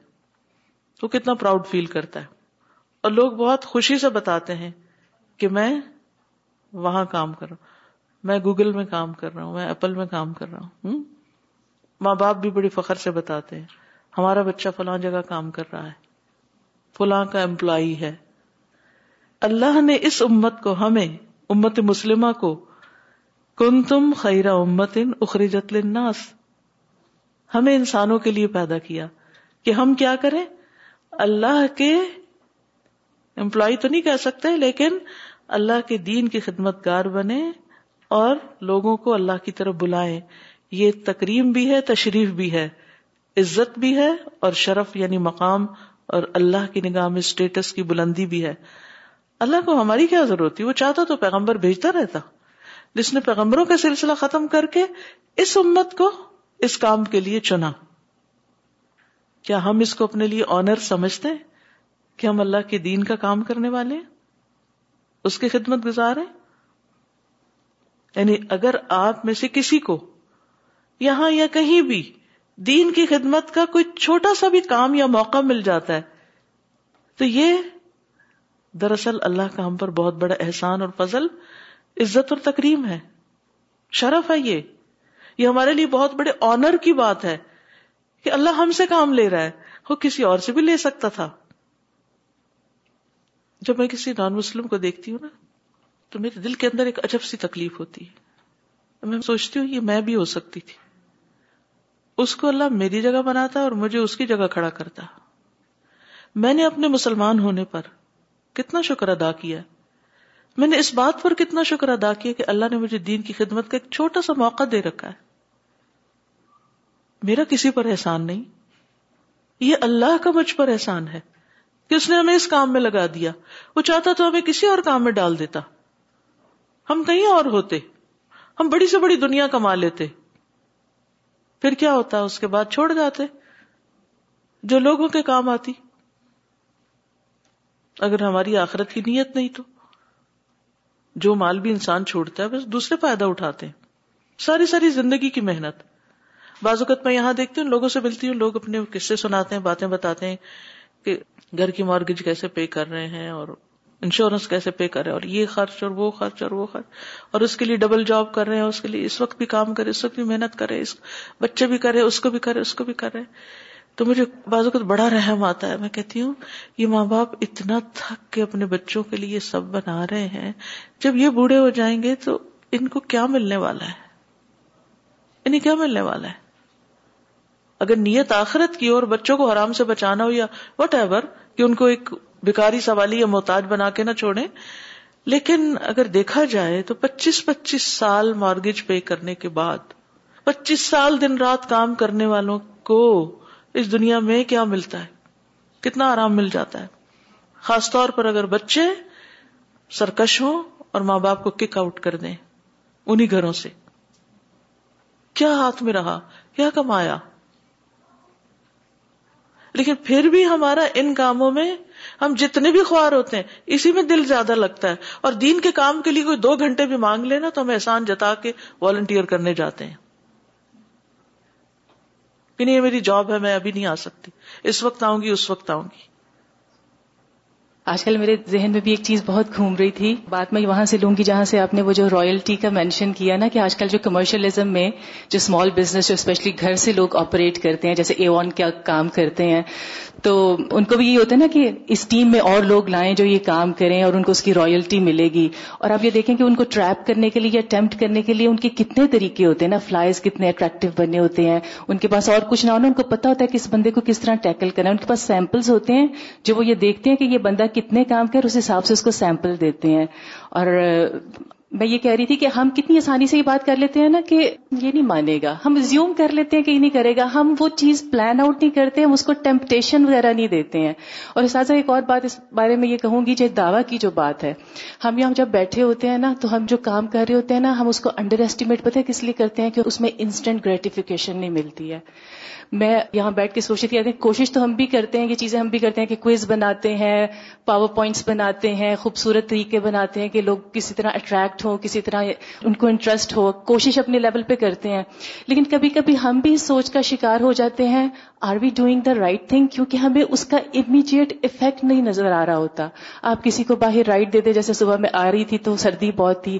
کتنا پراؤڈ فیل کرتا ہے اور لوگ بہت خوشی سے بتاتے ہیں کہ میں وہاں کام کر رہا ہوں میں گوگل میں کام کر رہا ہوں میں ایپل میں کام کر رہا ہوں ماں باپ بھی بڑی فخر سے بتاتے ہیں ہمارا بچہ فلاں جگہ کام کر رہا ہے فلاں کا امپلائی ہے اللہ نے اس امت کو ہمیں امت مسلمہ کو کن تم خیرہ امت ان اخریجت ہمیں انسانوں کے لیے پیدا کیا کہ ہم کیا کریں اللہ کے امپلائی تو نہیں کہہ سکتے لیکن اللہ کے دین کی خدمت گار بنے اور لوگوں کو اللہ کی طرف بلائے یہ تکریم بھی ہے تشریف بھی ہے عزت بھی ہے اور شرف یعنی مقام اور اللہ کی نگاہ میں اسٹیٹس کی بلندی بھی ہے اللہ کو ہماری کیا ضرورت وہ چاہتا تو پیغمبر بھیجتا رہتا جس نے پیغمبروں کا سلسلہ ختم کر کے اس امت کو اس کام کے لیے چنا کیا ہم اس کو اپنے لیے آنر سمجھتے ہیں کہ ہم اللہ کے دین کا کام کرنے والے ہیں اس کی خدمت گزار ہیں یعنی اگر آپ میں سے کسی کو یہاں یا کہیں بھی دین کی خدمت کا کوئی چھوٹا سا بھی کام یا موقع مل جاتا ہے تو یہ دراصل اللہ کا ہم پر بہت بڑا احسان اور فضل عزت اور تکریم ہے شرف ہے یہ یہ ہمارے لیے بہت بڑے آنر کی بات ہے کہ اللہ ہم سے کام لے رہا ہے وہ کسی اور سے بھی لے سکتا تھا جب میں کسی نان مسلم کو دیکھتی ہوں نا تو میرے دل کے اندر ایک عجب سی تکلیف ہوتی ہے میں سوچتی ہوں یہ میں بھی ہو سکتی تھی اس کو اللہ میری جگہ بناتا اور مجھے اس کی جگہ کھڑا کرتا میں نے اپنے مسلمان ہونے پر کتنا شکر ادا کیا میں نے اس بات پر کتنا شکر ادا کیا کہ اللہ نے مجھے دین کی خدمت کا ایک چھوٹا سا موقع دے رکھا ہے میرا کسی پر احسان نہیں یہ اللہ کا مجھ پر احسان ہے کہ اس نے ہمیں اس کام میں لگا دیا وہ چاہتا تو ہمیں کسی اور کام میں ڈال دیتا ہم کہیں اور ہوتے ہم بڑی سے بڑی دنیا کما لیتے پھر کیا ہوتا اس کے بعد چھوڑ جاتے جو لوگوں کے کام آتی اگر ہماری آخرت کی نیت نہیں تو جو مال بھی انسان چھوڑتا ہے بس دوسرے فائدہ اٹھاتے ہیں ساری ساری زندگی کی محنت بعض اوقات میں یہاں دیکھتی ہوں لوگوں سے ملتی ہوں لوگ اپنے قصے سناتے ہیں باتیں بتاتے ہیں کہ گھر کی مارگیج کیسے پے کر رہے ہیں اور انشورنس کیسے پے کرے اور یہ خرچ اور وہ خرچ اور وہ خرچ اور اس کے لیے ڈبل جاب کر رہے ہیں اس کے لیے اس وقت بھی کام کرے اس وقت بھی محنت کرے اس بچے بھی کرے اس کو بھی کرے اس کو بھی کرے تو مجھے اوقات بڑا رحم آتا ہے میں کہتی ہوں یہ ماں باپ اتنا تھک کے اپنے بچوں کے لیے سب بنا رہے ہیں جب یہ بوڑھے ہو جائیں گے تو ان کو کیا ملنے والا ہے انہیں کیا ملنے والا ہے اگر نیت آخرت کی اور بچوں کو حرام سے بچانا ہو یا وٹ ایور کہ ان کو ایک بیکاری سوالی یا محتاج بنا کے نہ چھوڑے لیکن اگر دیکھا جائے تو پچیس پچیس سال مارگیج پے کرنے کے بعد پچیس سال دن رات کام کرنے والوں کو اس دنیا میں کیا ملتا ہے کتنا آرام مل جاتا ہے خاص طور پر اگر بچے سرکش ہوں اور ماں باپ کو کک آؤٹ کر دیں انہیں گھروں سے کیا ہاتھ میں رہا کیا کمایا لیکن پھر بھی ہمارا ان کاموں میں ہم جتنے بھی خوار ہوتے ہیں اسی میں دل زیادہ لگتا ہے اور دین کے کام کے لیے کوئی دو گھنٹے بھی مانگ لینا تو ہم احسان جتا کے والنٹیئر کرنے جاتے ہیں کہ نہیں یہ میری جاب ہے میں ابھی نہیں آ سکتی اس وقت آؤں گی اس وقت آؤں گی آج کل میرے ذہن میں بھی ایک چیز بہت گھوم رہی تھی بات میں وہاں سے لوں گی جہاں سے آپ نے وہ جو رائلٹی کا مینشن کیا نا کہ آج کل جو کمرشلزم میں جو اسمال بزنس جو اسپیشلی گھر سے لوگ آپریٹ کرتے ہیں جیسے اے آن کا کام کرتے ہیں تو ان کو بھی یہ ہوتا ہے نا کہ اس ٹیم میں اور لوگ لائیں جو یہ کام کریں اور ان کو اس کی رائلٹی ملے گی اور آپ یہ دیکھیں کہ ان کو ٹریپ کرنے کے لیے یا اٹمپٹ کرنے کے لیے ان کے کتنے طریقے ہوتے ہیں نا فلائز کتنے اٹریکٹو بنے ہوتے ہیں ان کے پاس اور کچھ نہ ہونا ان کو پتا ہوتا ہے کہ اس بندے کو کس طرح ٹیکل کرنا ہے ان کے پاس سیمپلز ہوتے ہیں جو وہ یہ دیکھتے ہیں کہ یہ بندہ کتنے کام کر اس حساب سے اس کو سیمپل دیتے ہیں اور میں یہ کہہ رہی تھی کہ ہم کتنی آسانی سے یہ بات کر لیتے ہیں نا کہ یہ نہیں مانے گا ہم زیوم کر لیتے ہیں کہ یہ نہیں کرے گا ہم وہ چیز پلان آؤٹ نہیں کرتے ہم اس کو ٹیمپٹیشن وغیرہ نہیں دیتے ہیں اور ساتھ ایک اور بات اس بارے میں یہ کہوں گی جو دعویٰ کی جو بات ہے ہم یہاں جب بیٹھے ہوتے ہیں نا تو ہم جو کام کر رہے ہوتے ہیں نا ہم اس کو انڈر ایسٹیمیٹ پتہ کس لیے کرتے ہیں کہ اس میں انسٹنٹ گریٹیفیکیشن نہیں ملتی ہے میں یہاں بیٹھ کے رہی تھی کوشش تو ہم بھی کرتے ہیں یہ چیزیں ہم بھی کرتے ہیں کہ کوئز بناتے ہیں پاور پوائنٹس بناتے ہیں خوبصورت طریقے بناتے ہیں کہ لوگ کسی طرح اٹریکٹ ہوں کسی طرح ان کو انٹرسٹ ہو کوشش اپنے لیول پہ کرتے ہیں لیکن کبھی کبھی ہم بھی سوچ کا شکار ہو جاتے ہیں are we doing the right thing کیونکہ ہمیں اس کا امیجیٹ افیکٹ نہیں نظر آ رہا ہوتا آپ کسی کو باہر رائٹ دے دے جیسے صبح میں آ رہی تھی تو سردی بہت تھی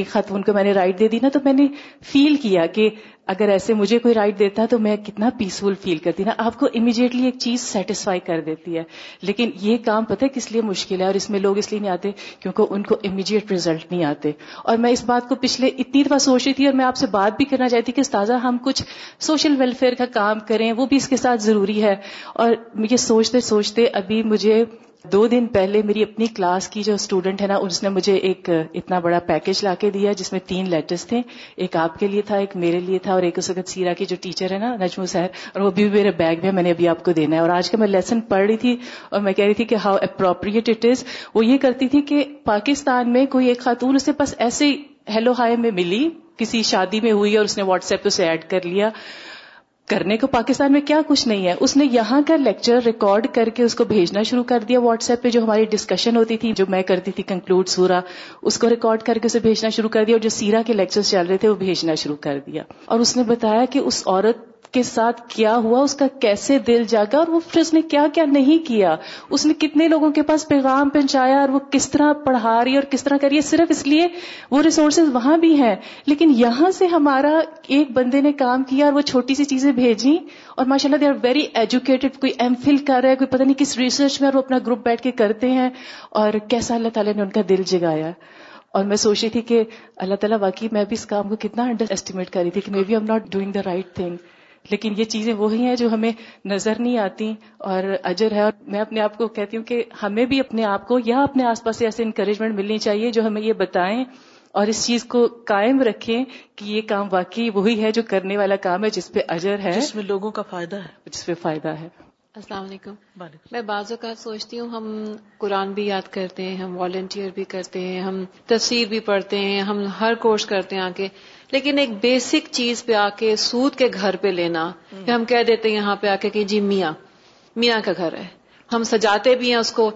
ایک خط ان کو میں نے رائٹ دے دی نا تو میں نے فیل کیا کہ اگر ایسے مجھے کوئی رائٹ دیتا تو میں کتنا پیسفل فیل کرتی نا آپ کو امیجیٹلی ایک چیز سیٹسفائی کر دیتی ہے لیکن یہ کام پتہ کس لیے مشکل ہے اور اس میں لوگ اس لیے نہیں آتے کیونکہ ان کو امیجیٹ ریزلٹ نہیں آتے اور میں اس بات کو پچھلے اتنی دفعہ سوچ رہی تھی اور میں آپ سے بات بھی کرنا چاہتی کہ تازہ ہم کچھ سوشل ویلفیئر کا کام کریں وہ بھی اس کے ساتھ ضروری ہے اور مجھے سوچتے سوچتے ابھی مجھے دو دن پہلے میری اپنی کلاس کی جو اسٹوڈنٹ ہے نا اس نے مجھے ایک اتنا بڑا پیکج لا کے دیا جس میں تین لیٹرس تھے ایک آپ کے لیے تھا ایک میرے لیے تھا اور ایک اس وقت سیرا کی جو ٹیچر ہے نا نجمو سہر اور وہ بھی میرے بیگ میں میں نے ابھی آپ کو دینا ہے اور آج کا میں لیسن پڑھ رہی تھی اور میں کہہ رہی تھی کہ ہاؤ اپروپریٹ اٹ از وہ یہ کرتی تھی کہ پاکستان میں کوئی ایک خاتون اسے بس ایسے ہیلو ہائی میں ملی کسی شادی میں ہوئی اور اس نے واٹس ایپ اسے ایڈ کر لیا کرنے کو پاکستان میں کیا کچھ نہیں ہے اس نے یہاں کا لیکچر ریکارڈ کر کے اس کو بھیجنا شروع کر دیا واٹس ایپ پہ جو ہماری ڈسکشن ہوتی تھی جو میں کرتی تھی کنکلوڈ سورا اس کو ریکارڈ کر کے اسے بھیجنا شروع کر دیا اور جو سیرا کے لیکچر چل رہے تھے وہ بھیجنا شروع کر دیا اور اس نے بتایا کہ اس عورت کے ساتھ کیا ہوا اس کا کیسے دل جاگا اور وہ پھر اس نے کیا کیا نہیں کیا اس نے کتنے لوگوں کے پاس پیغام پہنچایا اور وہ کس طرح پڑھا رہی اور کس طرح کری ہے صرف اس لیے وہ ریسورسز وہاں بھی ہیں لیکن یہاں سے ہمارا ایک بندے نے کام کیا اور وہ چھوٹی سی چیزیں بھیجی اور ماشاء اللہ دے آر ویری ایجوکیٹڈ کوئی ایم فل کر رہا ہے کوئی پتہ نہیں کس ریسرچ میں اور وہ اپنا گروپ بیٹھ کے کرتے ہیں اور کیسا اللہ تعالیٰ نے ان کا دل جگایا اور میں سوچی تھی کہ اللہ تعالیٰ واقعی میں بھی اس کام کو کتنا انڈر ایسٹیمیٹ کر رہی تھی کہ maybe I'm not doing the right thing لیکن یہ چیزیں وہی ہیں جو ہمیں نظر نہیں آتی اور اجر ہے اور میں اپنے آپ کو کہتی ہوں کہ ہمیں بھی اپنے آپ کو یا اپنے آس پاس سے ایسے انکریجمنٹ ملنی چاہیے جو ہمیں یہ بتائیں اور اس چیز کو قائم رکھیں کہ یہ کام واقعی وہی ہے جو کرنے والا کام ہے جس پہ اجر ہے جس میں لوگوں کا فائدہ ہے جس پہ فائدہ ہے السلام علیکم میں بعض اوقات سوچتی ہوں ہم قرآن بھی یاد کرتے ہیں ہم والنٹیئر بھی کرتے ہیں ہم تصویر بھی پڑھتے ہیں ہم ہر کورس کرتے ہیں آ کے لیکن ایک بیسک چیز پہ آ کے سود کے گھر پہ لینا ہم کہہ دیتے یہاں پہ آ کے کہ جی میاں میاں کا گھر ہے ہم سجاتے بھی ہیں اس کو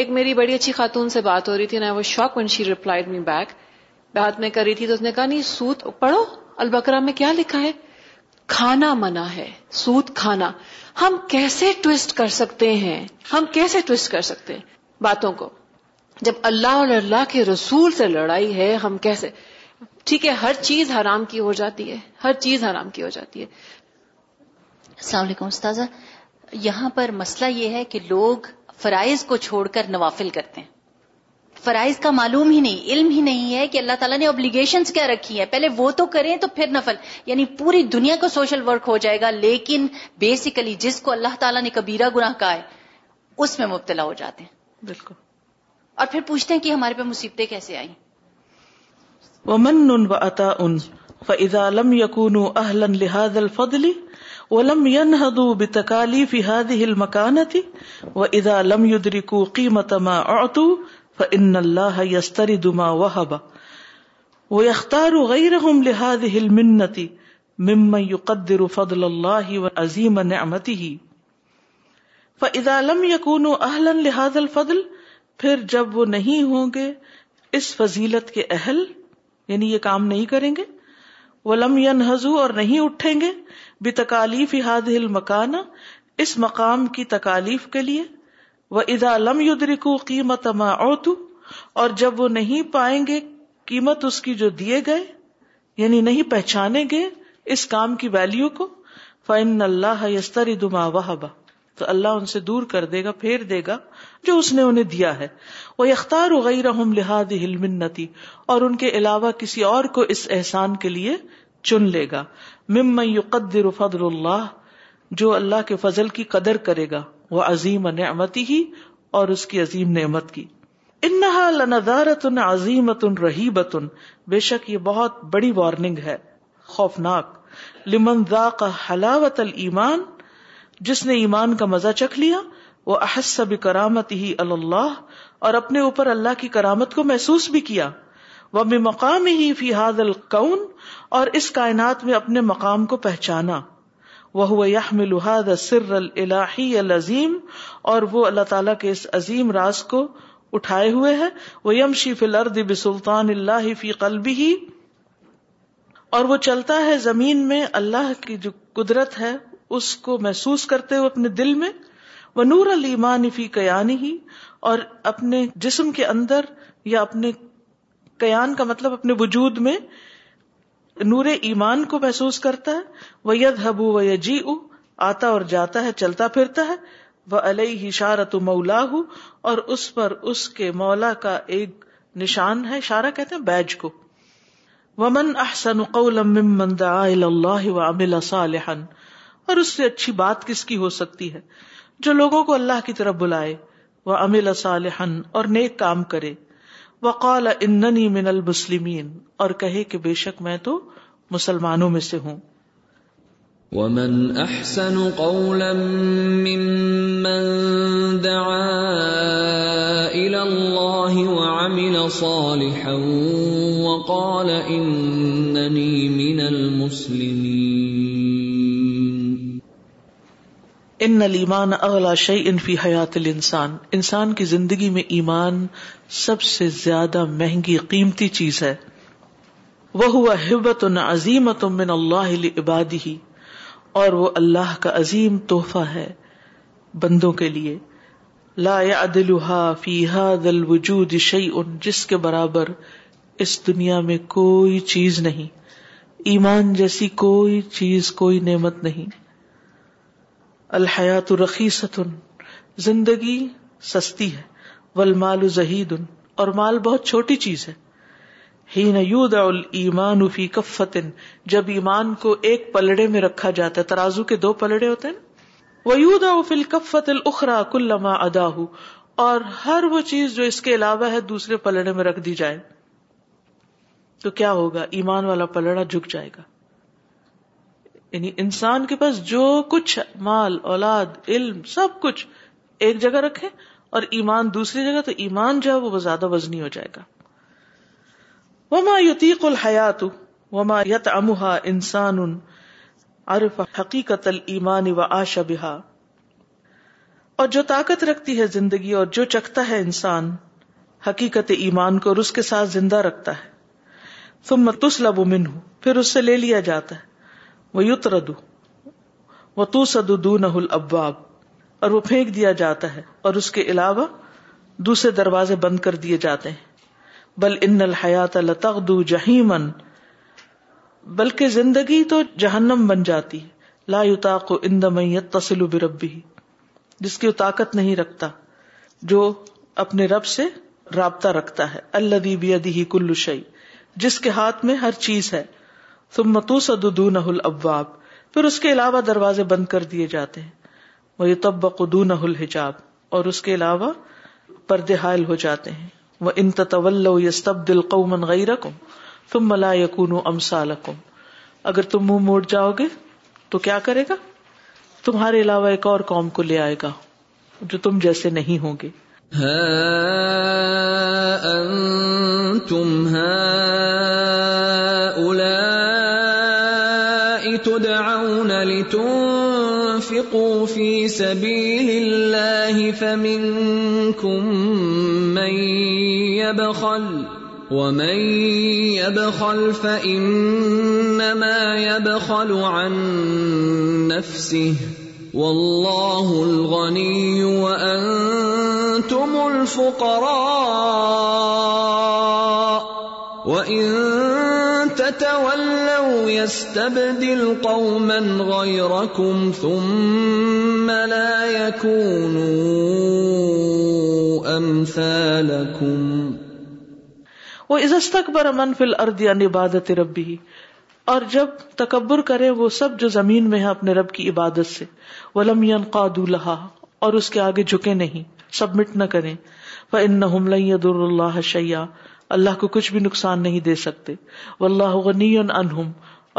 ایک میری بڑی اچھی خاتون سے بات ہو رہی تھی نا وہ shock when she replied me back بات میں کر رہی تھی تو اس نے کہا نہیں سوت پڑھو البکرا میں کیا لکھا ہے کھانا منع ہے سوت کھانا ہم کیسے ٹوسٹ کر سکتے ہیں ہم کیسے ٹوسٹ کر سکتے ہیں باتوں کو جب اللہ اور اللہ کے رسول سے لڑائی ہے ہم کیسے ٹھیک ہے ہر چیز حرام کی ہو جاتی ہے ہر چیز حرام کی ہو جاتی ہے السلام علیکم استاذہ یہاں پر مسئلہ یہ ہے کہ لوگ فرائض کو چھوڑ کر نوافل کرتے ہیں فرائض کا معلوم ہی نہیں علم ہی نہیں ہے کہ اللہ تعالیٰ نے ابلیگیشنس کیا رکھی ہیں پہلے وہ تو کریں تو پھر نفل یعنی پوری دنیا کو سوشل ورک ہو جائے گا لیکن بیسیکلی جس کو اللہ تعالیٰ نے کبیرہ گناہ کہا اس میں مبتلا ہو جاتے ہیں بالکل اور پھر پوچھتے ہیں کہ ہمارے پہ مصیبتیں کیسے آئیں ومن و عطا ان فضا لم یقون اہلن لہٰذ الفضلی ولم ينهضوا بتكاليف هذه المكانة وإذا لم يدركوا قيمة ما أعطوا فإن الله يسترد ما وهب ويختار غيرهم لهذه المنة ممن يقدر فضل الله وعظيم نعمته فإذا لم يكونوا أهلا لهذا الفضل پھر جب وہ نہیں ہوں گے اس فضیلت کے اہل یعنی یہ کام نہیں کریں گے وہ ینہزو اور نہیں اٹھیں گے بے تکالیف ہاد ہل مکانا اس مقام کی تکالیف کے لیے وہ ادا لم ید ما قیمت اور جب وہ نہیں پائیں گے قیمت اس کی جو دیے گئے یعنی نہیں پہچانیں گے اس کام کی ویلو کو فائن اللہ دما وحبا تو اللہ ان سے دور کر دے گا پھیر دے گا جو اس نے انہیں دیا ہے وہ اختار اور ان کے علاوہ کسی اور کو اس احسان کے لیے چن لے گا مم اللہ جو اللہ کے فضل کی قدر کرے گا وہ عظیم نعمتی ہی اور اس کی عظیم نعمت کی انہا عظیم عظیمت رہیبت بے شک یہ بہت بڑی وارننگ ہے خوفناک لمن ذاق حلاوت المان جس نے ایمان کا مزہ چکھ لیا وہ احس کرامت ہی اللہ اور اپنے اوپر اللہ کی کرامت کو محسوس بھی کیا وہ مقام ہی فی حاد القن اور اس کائنات میں اپنے مقام کو پہچانا وہ سر اللہ العظیم اور وہ اللہ تعالیٰ کے اس عظیم راز کو اٹھائے ہوئے ہے وہ یم شی فلد سلطان اللہ فی قلبی ہی اور وہ چلتا ہے زمین میں اللہ کی جو قدرت ہے اس کو محسوس کرتے ہوئے اپنے دل میں وہ نور المان فی قیانی ہی اور اپنے جسم کے اندر یا اپنے قیام کا مطلب اپنے وجود میں نور ایمان کو محسوس کرتا ہے وہ ید جی او آتا اور جاتا ہے چلتا پھرتا ہے وہ شارت مولا اور اس پر اس کے مولا کا ایک نشان ہے شارہ کہتے ہیں بیج کو ومن احسن قولا ممن دعا اللہ صالحا اور اس سے اچھی بات کس کی ہو سکتی ہے جو لوگوں کو اللہ کی طرف بلائے وہ امل صالحن اور نیک کام کرے وقال اننی من المسلمین اور کہے کہ بے شک میں تو مسلمانوں میں سے ہوں ومن احسن قولا ممن دعا الى اللہ وعمل صالحا وقال اننی من المسلمین ان اغلا شعی انفی حیات السان انسان کی زندگی میں ایمان سب سے زیادہ مہنگی قیمتی چیز ہے وہ ہوا حبت عظیم عبادی ہی اور وہ اللہ کا عظیم تحفہ ہے بندوں کے لیے لایا دلوحا فیح دل وجود شعی ان جس کے برابر اس دنیا میں کوئی چیز نہیں ایمان جیسی کوئی چیز کوئی نعمت نہیں الحیات رخیصن زندگی سستی ہے ول مال اور مال بہت چھوٹی چیز ہے ہی جب ایمان کو ایک پلڑے میں رکھا جاتا ہے ترازو کے دو پلڑے ہوتے ہیں کفت الخرا کلما ادا اور ہر وہ چیز جو اس کے علاوہ ہے دوسرے پلڑے میں رکھ دی جائے تو کیا ہوگا ایمان والا پلڑا جھک جائے گا یعنی انسان کے پاس جو کچھ مال اولاد علم سب کچھ ایک جگہ رکھے اور ایمان دوسری جگہ تو ایمان جو ہے وہ زیادہ وزنی ہو جائے گا وہ یتیق الحیات وما یت امہا انسان عرف حقیقت المان و آشا بہا اور جو طاقت رکھتی ہے زندگی اور جو چکھتا ہے انسان حقیقت ایمان کو اور اس کے ساتھ زندہ رکھتا ہے ثم تسلب منہ ہوں پھر اس سے لے لیا جاتا ہے وہ یوت ردو وہ تو سد ابواب اور وہ پھینک دیا جاتا ہے اور اس کے علاوہ دوسرے دروازے بند کر دیے جاتے ہیں بل ان الحیات دو جہیمن بلکہ زندگی تو جہنم بن جاتی لا یوتا ان دمیت تسلو بربی جس کی طاقت نہیں رکھتا جو اپنے رب سے رابطہ رکھتا ہے اللہ بھی ادی کلو شعی جس کے ہاتھ میں ہر چیز ہے تم متوس نہ پھر اس کے علاوہ دروازے بند کر دیے جاتے ہیں وہ یہ تب قدو نہ الحجاب اور اس کے علاوہ پردے حائل ہو جاتے ہیں وہ ان تطول یستب دل قومن غیر کم تم ملا یقون اگر تم منہ مو موڑ جاؤ گے تو کیا کرے گا تمہارے علاوہ ایک اور قوم کو لے آئے گا جو تم جیسے نہیں ہوں گے ها ہاں، انتم ها ہاں۔ سبيل الله فمنكم من يبخل ومن يبخل فإنما يبخل عن نفسه والله الغني وأنتم الفقراء وإن تتولوا يَسْتَبْدِلْ قَوْمًا غَيْرَكُمْ ثُمَّ لَا يَكُونُوا أَمْثَالَكُمْ وَإِذَا اسْتَكْبَرَ مَنْ فِي الْأَرْضِ عَنْ عِبَادَةِ رَبِّهِ اور جب تکبر کرے وہ سب جو زمین میں ہے اپنے رب کی عبادت سے وَلَمْ يَنْقَادُوا لَهَا اور اس کے آگے جھکے نہیں سبمٹ نہ کریں فَإِنَّهُمْ لَنْ يَدُرُ اللَّهَ شَيَّا اللہ کو کچھ بھی نقصان نہیں دے سکتے واللہ غنی عنہم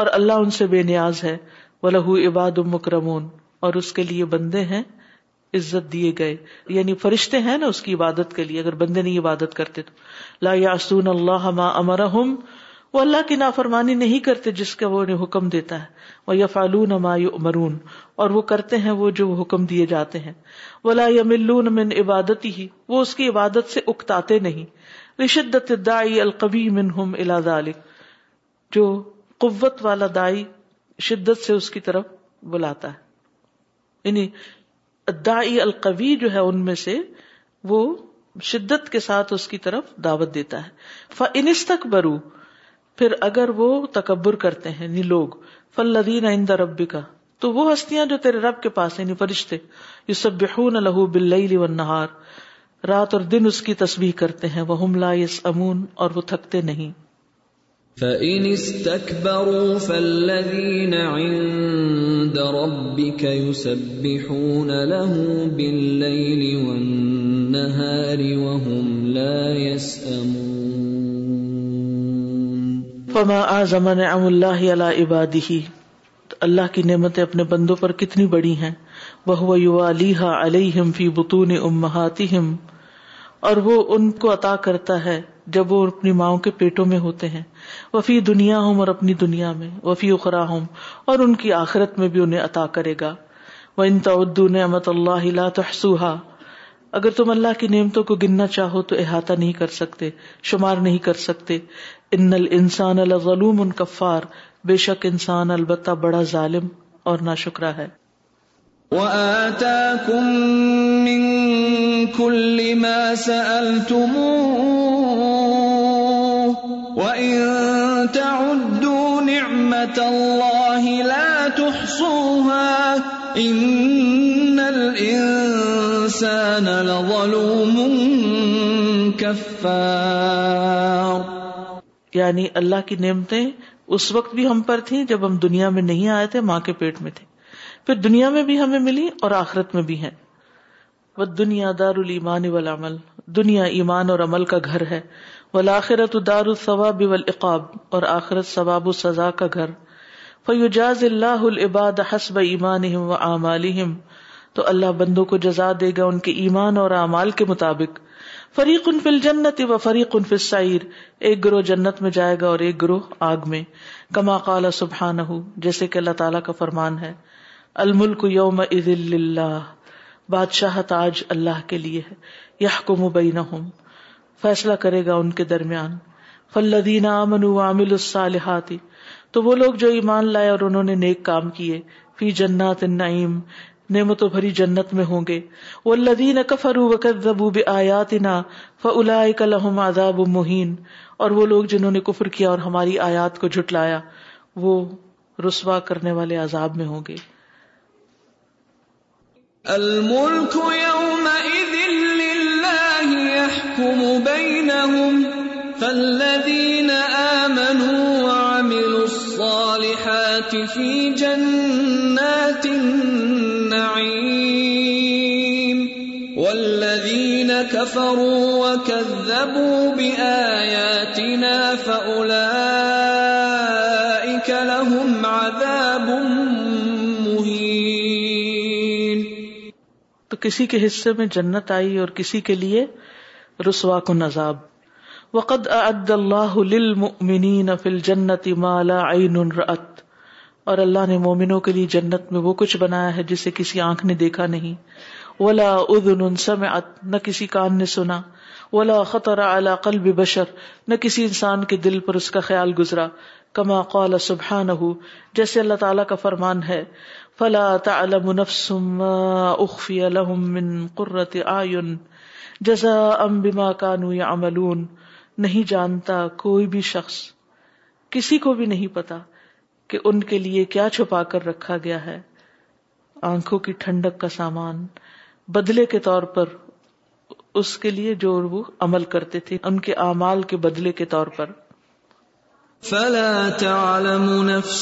اور اللہ ان سے بے نیاز ہے وہ لہو عباد مکرمون اور اس کے لیے بندے ہیں عزت دیے گئے یعنی فرشتے ہیں نا اس کی عبادت کے لیے اگر بندے نہیں عبادت کرتے تو لا یاسون اللہ اللہ ما وہ کی نافرمانی نہیں کرتے جس کا وہ انہیں حکم دیتا ہے وہ یا فعلون اور وہ کرتے ہیں وہ جو حکم دیے جاتے ہیں ولا یا ملون من عبادتی ہی وہ اس کی عبادت سے اکتاتے نہیں رشتہ القبی منہ الادا جو قوت والا دائی شدت سے اس کی طرف بلاتا ہے یعنی دائی القوی جو ہے ان میں سے وہ شدت کے ساتھ اس کی طرف دعوت دیتا ہے برو پھر اگر وہ تکبر کرتے ہیں نی یعنی لوگ فل لدین ربی کا تو وہ ہستیاں جو تیرے رب کے پاس ہیں یعنی فرشتے یو سب لہو بل نہ رات اور دن اس کی تصویر کرتے ہیں وہ ہملہ یس امون اور وہ تھکتے نہیں فَإِنِ اسْتَكْبَرُوا فَالَّذِينَ عِندَ رَبِّكَ يُسَبِّحُونَ لَهُ بِاللَّيْلِ وَالنَّهَارِ وَهُمْ لَا يَسْأَمُونَ فَمَا أَعْزَمَ نِعَمُ اللَّهِ عَلَىٰ عِبَادِهِ اللہ کی نعمتیں اپنے بندوں پر کتنی بڑی ہیں وَهُوَ يُوَالِيهَا عَلَيْهِمْ فِي بُطُونِ أُمَّهَاتِهِمْ اور وہ ان کو عطا کرتا ہے جب وہ اپنی ماؤں کے پیٹوں میں ہوتے ہیں وفی دنیا ہوں اور اپنی دنیا میں وفی اخرا ہوں اور ان کی آخرت میں بھی انہیں عطا کرے گا وہ ان ادون نعمت اللہ تحسوہا اگر تم اللہ کی نعمتوں کو گننا چاہو تو احاطہ نہیں کر سکتے شمار نہیں کر سکتے ان السان الغلوم ان کفار بے شک انسان البتہ بڑا ظالم اور نہ ہے إن الإنسان لظلوم كفار یعنی اللہ کی نعمتیں اس وقت بھی ہم پر تھیں جب ہم دنیا میں نہیں آئے تھے ماں کے پیٹ میں تھے پھر دنیا میں بھی ہمیں ملی اور آخرت میں بھی ہیں وہ دنیا دار المان والعمل دنیا ایمان اور عمل کا گھر ہے دار والعقاب اور آخرت ثواب سزا کا گھر اللہ العباد حسب ایمان امال تو اللہ بندوں کو جزا دے گا ان کے ایمان اور اعمال کے مطابق فریق ان فل جنت و ان فل سعر ایک گروہ جنت میں جائے گا اور ایک گروہ آگ میں کما کالا سبحان جیسے کہ اللہ تعالیٰ کا فرمان ہے الملک یوم اللہ بادشاہ تاج اللہ کے لیے ہے فیصلہ کرے گا ان کے درمیان فلدین امن عامل الصالحاتی تو وہ لوگ جو ایمان لائے اور انہوں نے نیک کام کیے فی جنات نعمت و بھری جنت میں ہوں گے وہ الدین وکذبوا نا فاولئک لهم آزاب مہین اور وہ لوگ جنہوں نے کفر کیا اور ہماری آیات کو جھٹلایا وہ رسوا کرنے والے عذاب میں ہوں گے فالذين آمنوا وعملوا الصالحات في جنات النعيم والذين كفروا وكذبوا بآياتنا فأولئك کسی کے حصے میں جنت آئی اور کسی کے لیے رسوا کو نذاب وقد اللہ جنت میں وہ کچھ بنایا ہے جسے کسی آنکھ نے دیکھا نہیں ولا اذن سم ات نہ کسی کان نے سنا ولا خطر على قل بشر نہ کسی انسان کے دل پر اس کا خیال گزرا کما قال نہ جیسے اللہ تعالیٰ کا فرمان ہے فلا تعلم نفس ما اخفي لهم من قرة اعين جزاء بما كانوا يعملون نہیں جانتا کوئی بھی شخص کسی کو بھی نہیں پتا کہ ان کے لیے کیا چھپا کر رکھا گیا ہے آنکھوں کی ٹھنڈک کا سامان بدلے کے طور پر اس کے لیے جو وہ عمل کرتے تھے ان کے اعمال کے بدلے کے طور پر فلا تعلم نفس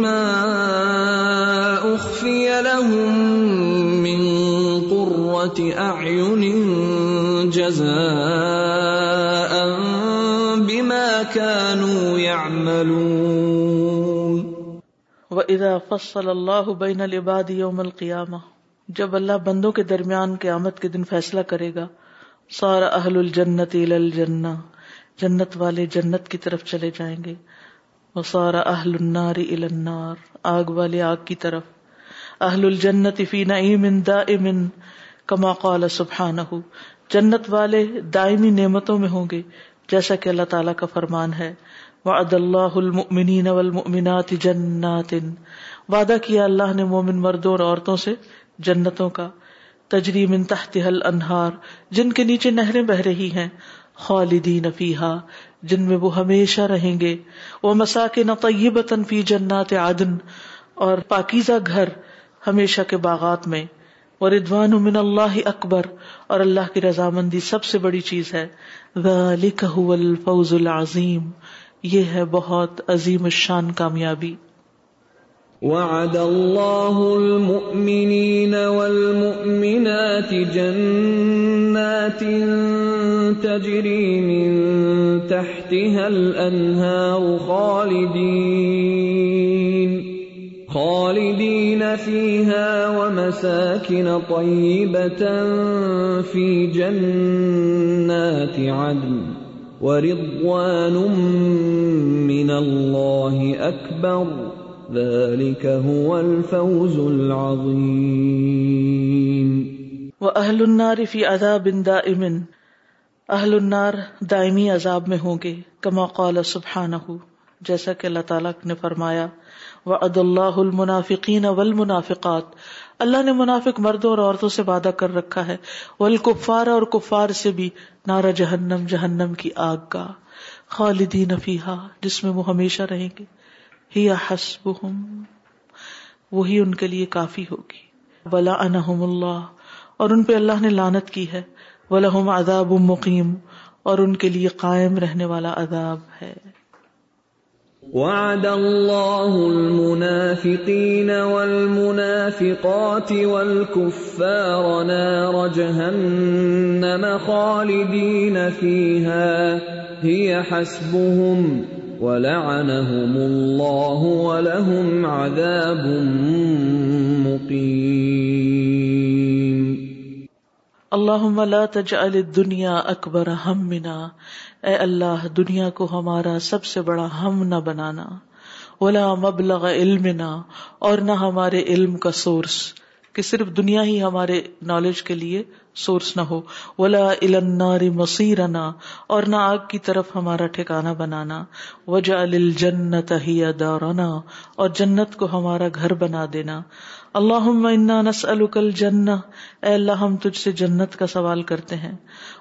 ما اخفي لهم من قرة اعين جزاء بما كانوا يعملون واذا فصل الله بين العباد يوم القيامه جب اللہ بندوں کے درمیان قیامت کے دن فیصلہ کرے گا سارا اہل الجنت الى الجنہ جنت والے جنت کی طرف چلے جائیں گے وسارا اہل النار النار آگ والے آگ کی طرف اہل الجنت فی نعیم دائم کما قال سبحانہ جنت والے دائمی نعمتوں میں ہوں گے جیسا کہ اللہ تعالیٰ کا فرمان ہے وعد اللہ المؤمنین والمؤمنات جنات وعدہ کیا اللہ نے مومن مردوں اور عورتوں سے جنتوں کا تجری من تحتها الانہار جن کے نیچے نہریں بہ رہی ہیں خالدین فیحا جن میں وہ ہمیشہ رہیں گے وہ مسا کے نقیب بطنفی جنات عدن اور پاکیزہ گھر ہمیشہ کے باغات میں اور ادوان من اللہ اکبر اور اللہ کی رضامندی سب سے بڑی چیز ہے ذالک هو الفوز العظیم یہ ہے بہت عظیم الشان کامیابی وعد الله المؤمنين والمؤمنات جنات تجري من تحتها الأنهار خالدين خالدين فيها ومساكن طيبة في جنات عدن ورضوان من الله أكبر النَّارِ فِي عَذَابٍ دَائِمٍ اہل النار دائمی عذاب میں ہوں گے کما قال سب جیسا کہ اللہ تعالیٰ نے فرمایا وعد اللہ المنافقین والمنافقات اللہ نے منافق مردوں اور عورتوں سے وعدہ کر رکھا ہے والکفار اور کفار سے بھی نارا جہنم جہنم کی آگ کا خالدین فیہا جس میں وہ ہمیشہ رہیں گے ہی حسب وہی ان کے لیے کافی ہوگی ولا انحم اللہ اور ان پہ اللہ نے لانت کی ہے ولاحم عذاب مقیم اور ان کے لیے قائم رہنے والا عذاب ہے وعد اللہ المنافقین والمنافقات والکفار نار جہنم خالدین فیہا ہی حسبهم لا تجعل الدنیا اکبر ہم اللہ دنیا کو ہمارا سب سے بڑا ہم نہ بنانا ولا مبلغ علمنا اور نہ ہمارے علم کا سورس کہ صرف دنیا ہی ہمارے نالج کے لیے سورس نہ ہو ولا النار مصیرنا اور نہ آگ کی طرف ہمارا ٹھکانہ بنانا وجعل الجنت ہی دارنا اور جنت کو ہمارا گھر بنا دینا اللہم انا نسألک الجنہ اے اللہ ہم تجھ سے جنت کا سوال کرتے ہیں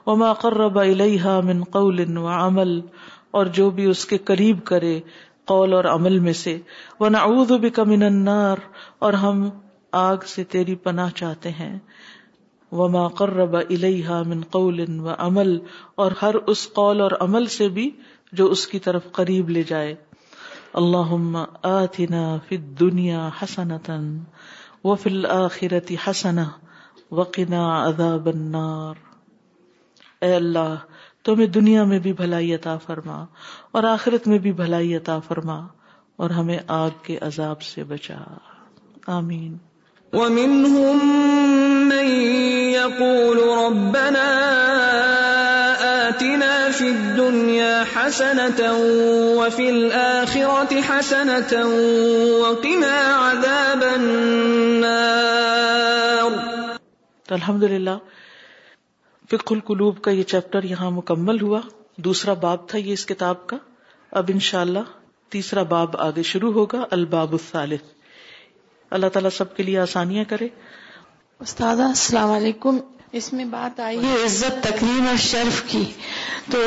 وما قرب الیہا من قول وعمل اور جو بھی اس کے قریب کرے قول اور عمل میں سے ونعوذ بک من النار اور ہم آگ سے تیری پناہ چاہتے ہیں و الیہا من قول و عمل اور ہر اس قول اور عمل سے بھی جو اس کی طرف قریب لے جائے اللہ وفی حسن آخرتی حسن عذاب بنار اے اللہ تمہیں دنیا میں بھی بھلائی عطا فرما اور آخرت میں بھی بھلائی عطا فرما اور ہمیں آگ کے عذاب سے بچا آمین الحمد للہ فک القلوب کا یہ چیپٹر یہاں مکمل ہوا دوسرا باب تھا یہ اس کتاب کا اب انشاءاللہ تیسرا باب آگے شروع ہوگا الباب الثالث اللہ تعالیٰ سب کے لیے آسانیاں کرے استاد السلام علیکم اس میں بات آئی ہے عزت تکریم اور شرف کی تو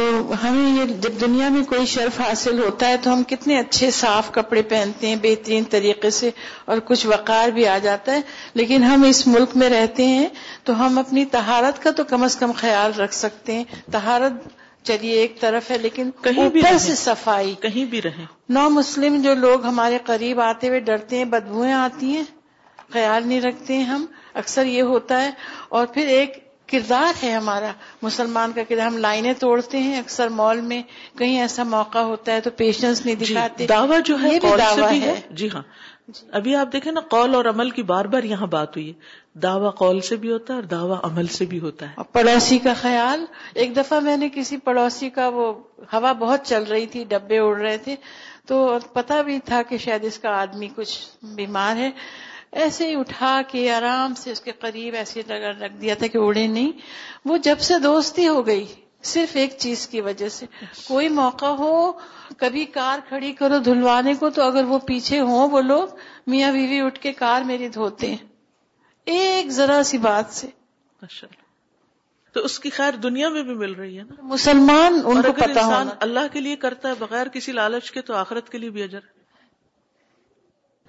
ہمیں یہ جب دنیا میں کوئی شرف حاصل ہوتا ہے تو ہم کتنے اچھے صاف کپڑے پہنتے ہیں بہترین طریقے سے اور کچھ وقار بھی آ جاتا ہے لیکن ہم اس ملک میں رہتے ہیں تو ہم اپنی تہارت کا تو کم از کم خیال رکھ سکتے ہیں تہارت چلیے ایک طرف ہے لیکن کہیں بھی صفائی کہیں بھی رہے نو مسلم جو لوگ ہمارے قریب آتے ہوئے ڈرتے ہیں بدبویں آتی ہیں خیال نہیں رکھتے ہیں ہم اکثر یہ ہوتا ہے اور پھر ایک کردار ہے ہمارا مسلمان کا کردار ہم لائنیں توڑتے ہیں اکثر مال میں کہیں ایسا موقع ہوتا ہے تو پیشنس نہیں جی, دعویٰ جو ہے, دعویٰ ہے جی ہاں جی۔ ابھی آپ دیکھیں نا قول اور عمل کی بار بار یہاں بات ہوئی دعوی قول سے بھی ہوتا ہے اور دعوی عمل سے بھی ہوتا ہے پڑوسی کا خیال ایک دفعہ میں نے کسی پڑوسی کا وہ ہوا بہت چل رہی تھی ڈبے اڑ رہے تھے تو پتا بھی تھا کہ شاید اس کا آدمی کچھ بیمار ہے ایسے ہی اٹھا کے آرام سے اس کے قریب ایسے رکھ دیا تھا کہ اڑے نہیں وہ جب سے دوستی ہو گئی صرف ایک چیز کی وجہ سے اچھا۔ کوئی موقع ہو کبھی کار کھڑی کرو دھلوانے کو تو اگر وہ پیچھے ہوں وہ لوگ میاں بیوی اٹھ کے کار میری دھوتے ہیں ایک ذرا سی بات سے تو اس کی خیر دنیا میں بھی مل رہی ہے نا مسلمان ان کو پتا ہونا اللہ کے لیے کرتا ہے بغیر کسی لالچ کے تو آخرت کے لیے بھی اجر ہے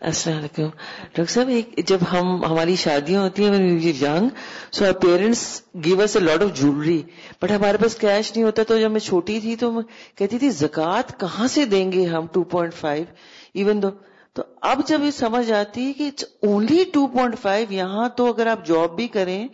السلام علیکم ڈاکٹر صاحب ایک جب ہم ہماری شادیاں ہوتی ہیں یگ so parents give a lot of jewellery but ہمارے پاس کیش نہیں ہوتا تو جب میں چھوٹی تھی تو کہتی تھی زکات کہاں سے دیں گے ہم two point five even though تو اب جب یہ سمجھ آتی ہے کہ it's only two point five یہاں تو اگر آپ جاب بھی کریں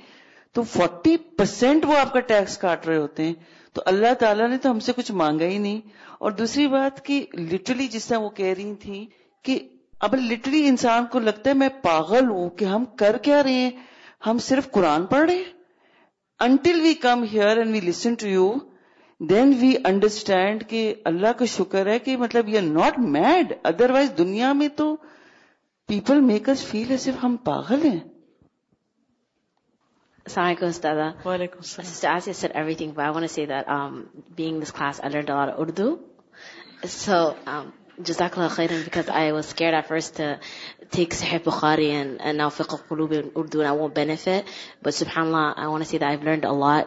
تو فورٹی پرسینٹ وہ آپ کا ٹیکس کاٹ رہے ہوتے ہیں تو اللہ تعالیٰ نے تو ہم سے کچھ مانگا ہی نہیں اور دوسری بات کہ لٹرلی جس طرح وہ کہہ رہی تھی کہ اب لٹری انسان کو لگتا ہے میں پاگل ہوں کہ ہم کر کیا رہے ہیں ہم صرف قرآن پڑھ رہے ہیں انڈرسٹینڈ کا شکر ہے کہ مطلب دنیا میں تو پیپل میکر فیل ہے صرف ہم پاگل ہیں اردو جزاک اللہ خیر because I was scared at first take Sahih Bukhari and and now فقہ قلوب Urdu and I won't benefit but سبحان اللہ I want see that I have learned a lot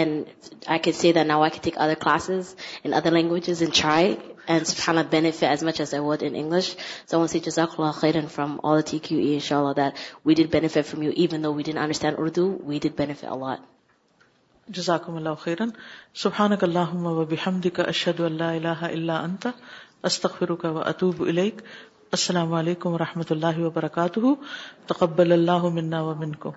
and I can see that now I can take other classes in other languages in try and سبحان اللہ benefit as much as a word in English so I want see جزاک اللہ خیر from all T Q ای ان شاء اللہ that we did benefit from you even though we don't understand Urdu we did benefit a lot جزاکم اللہ خیرن سبحانک اللہم و بحمدک اشہدو اللہ الہ الا انتا استخرو کا و اطوب علیک السلام علیکم و رحمۃ اللہ وبرکاتہ تقبل اللہ منا و من کو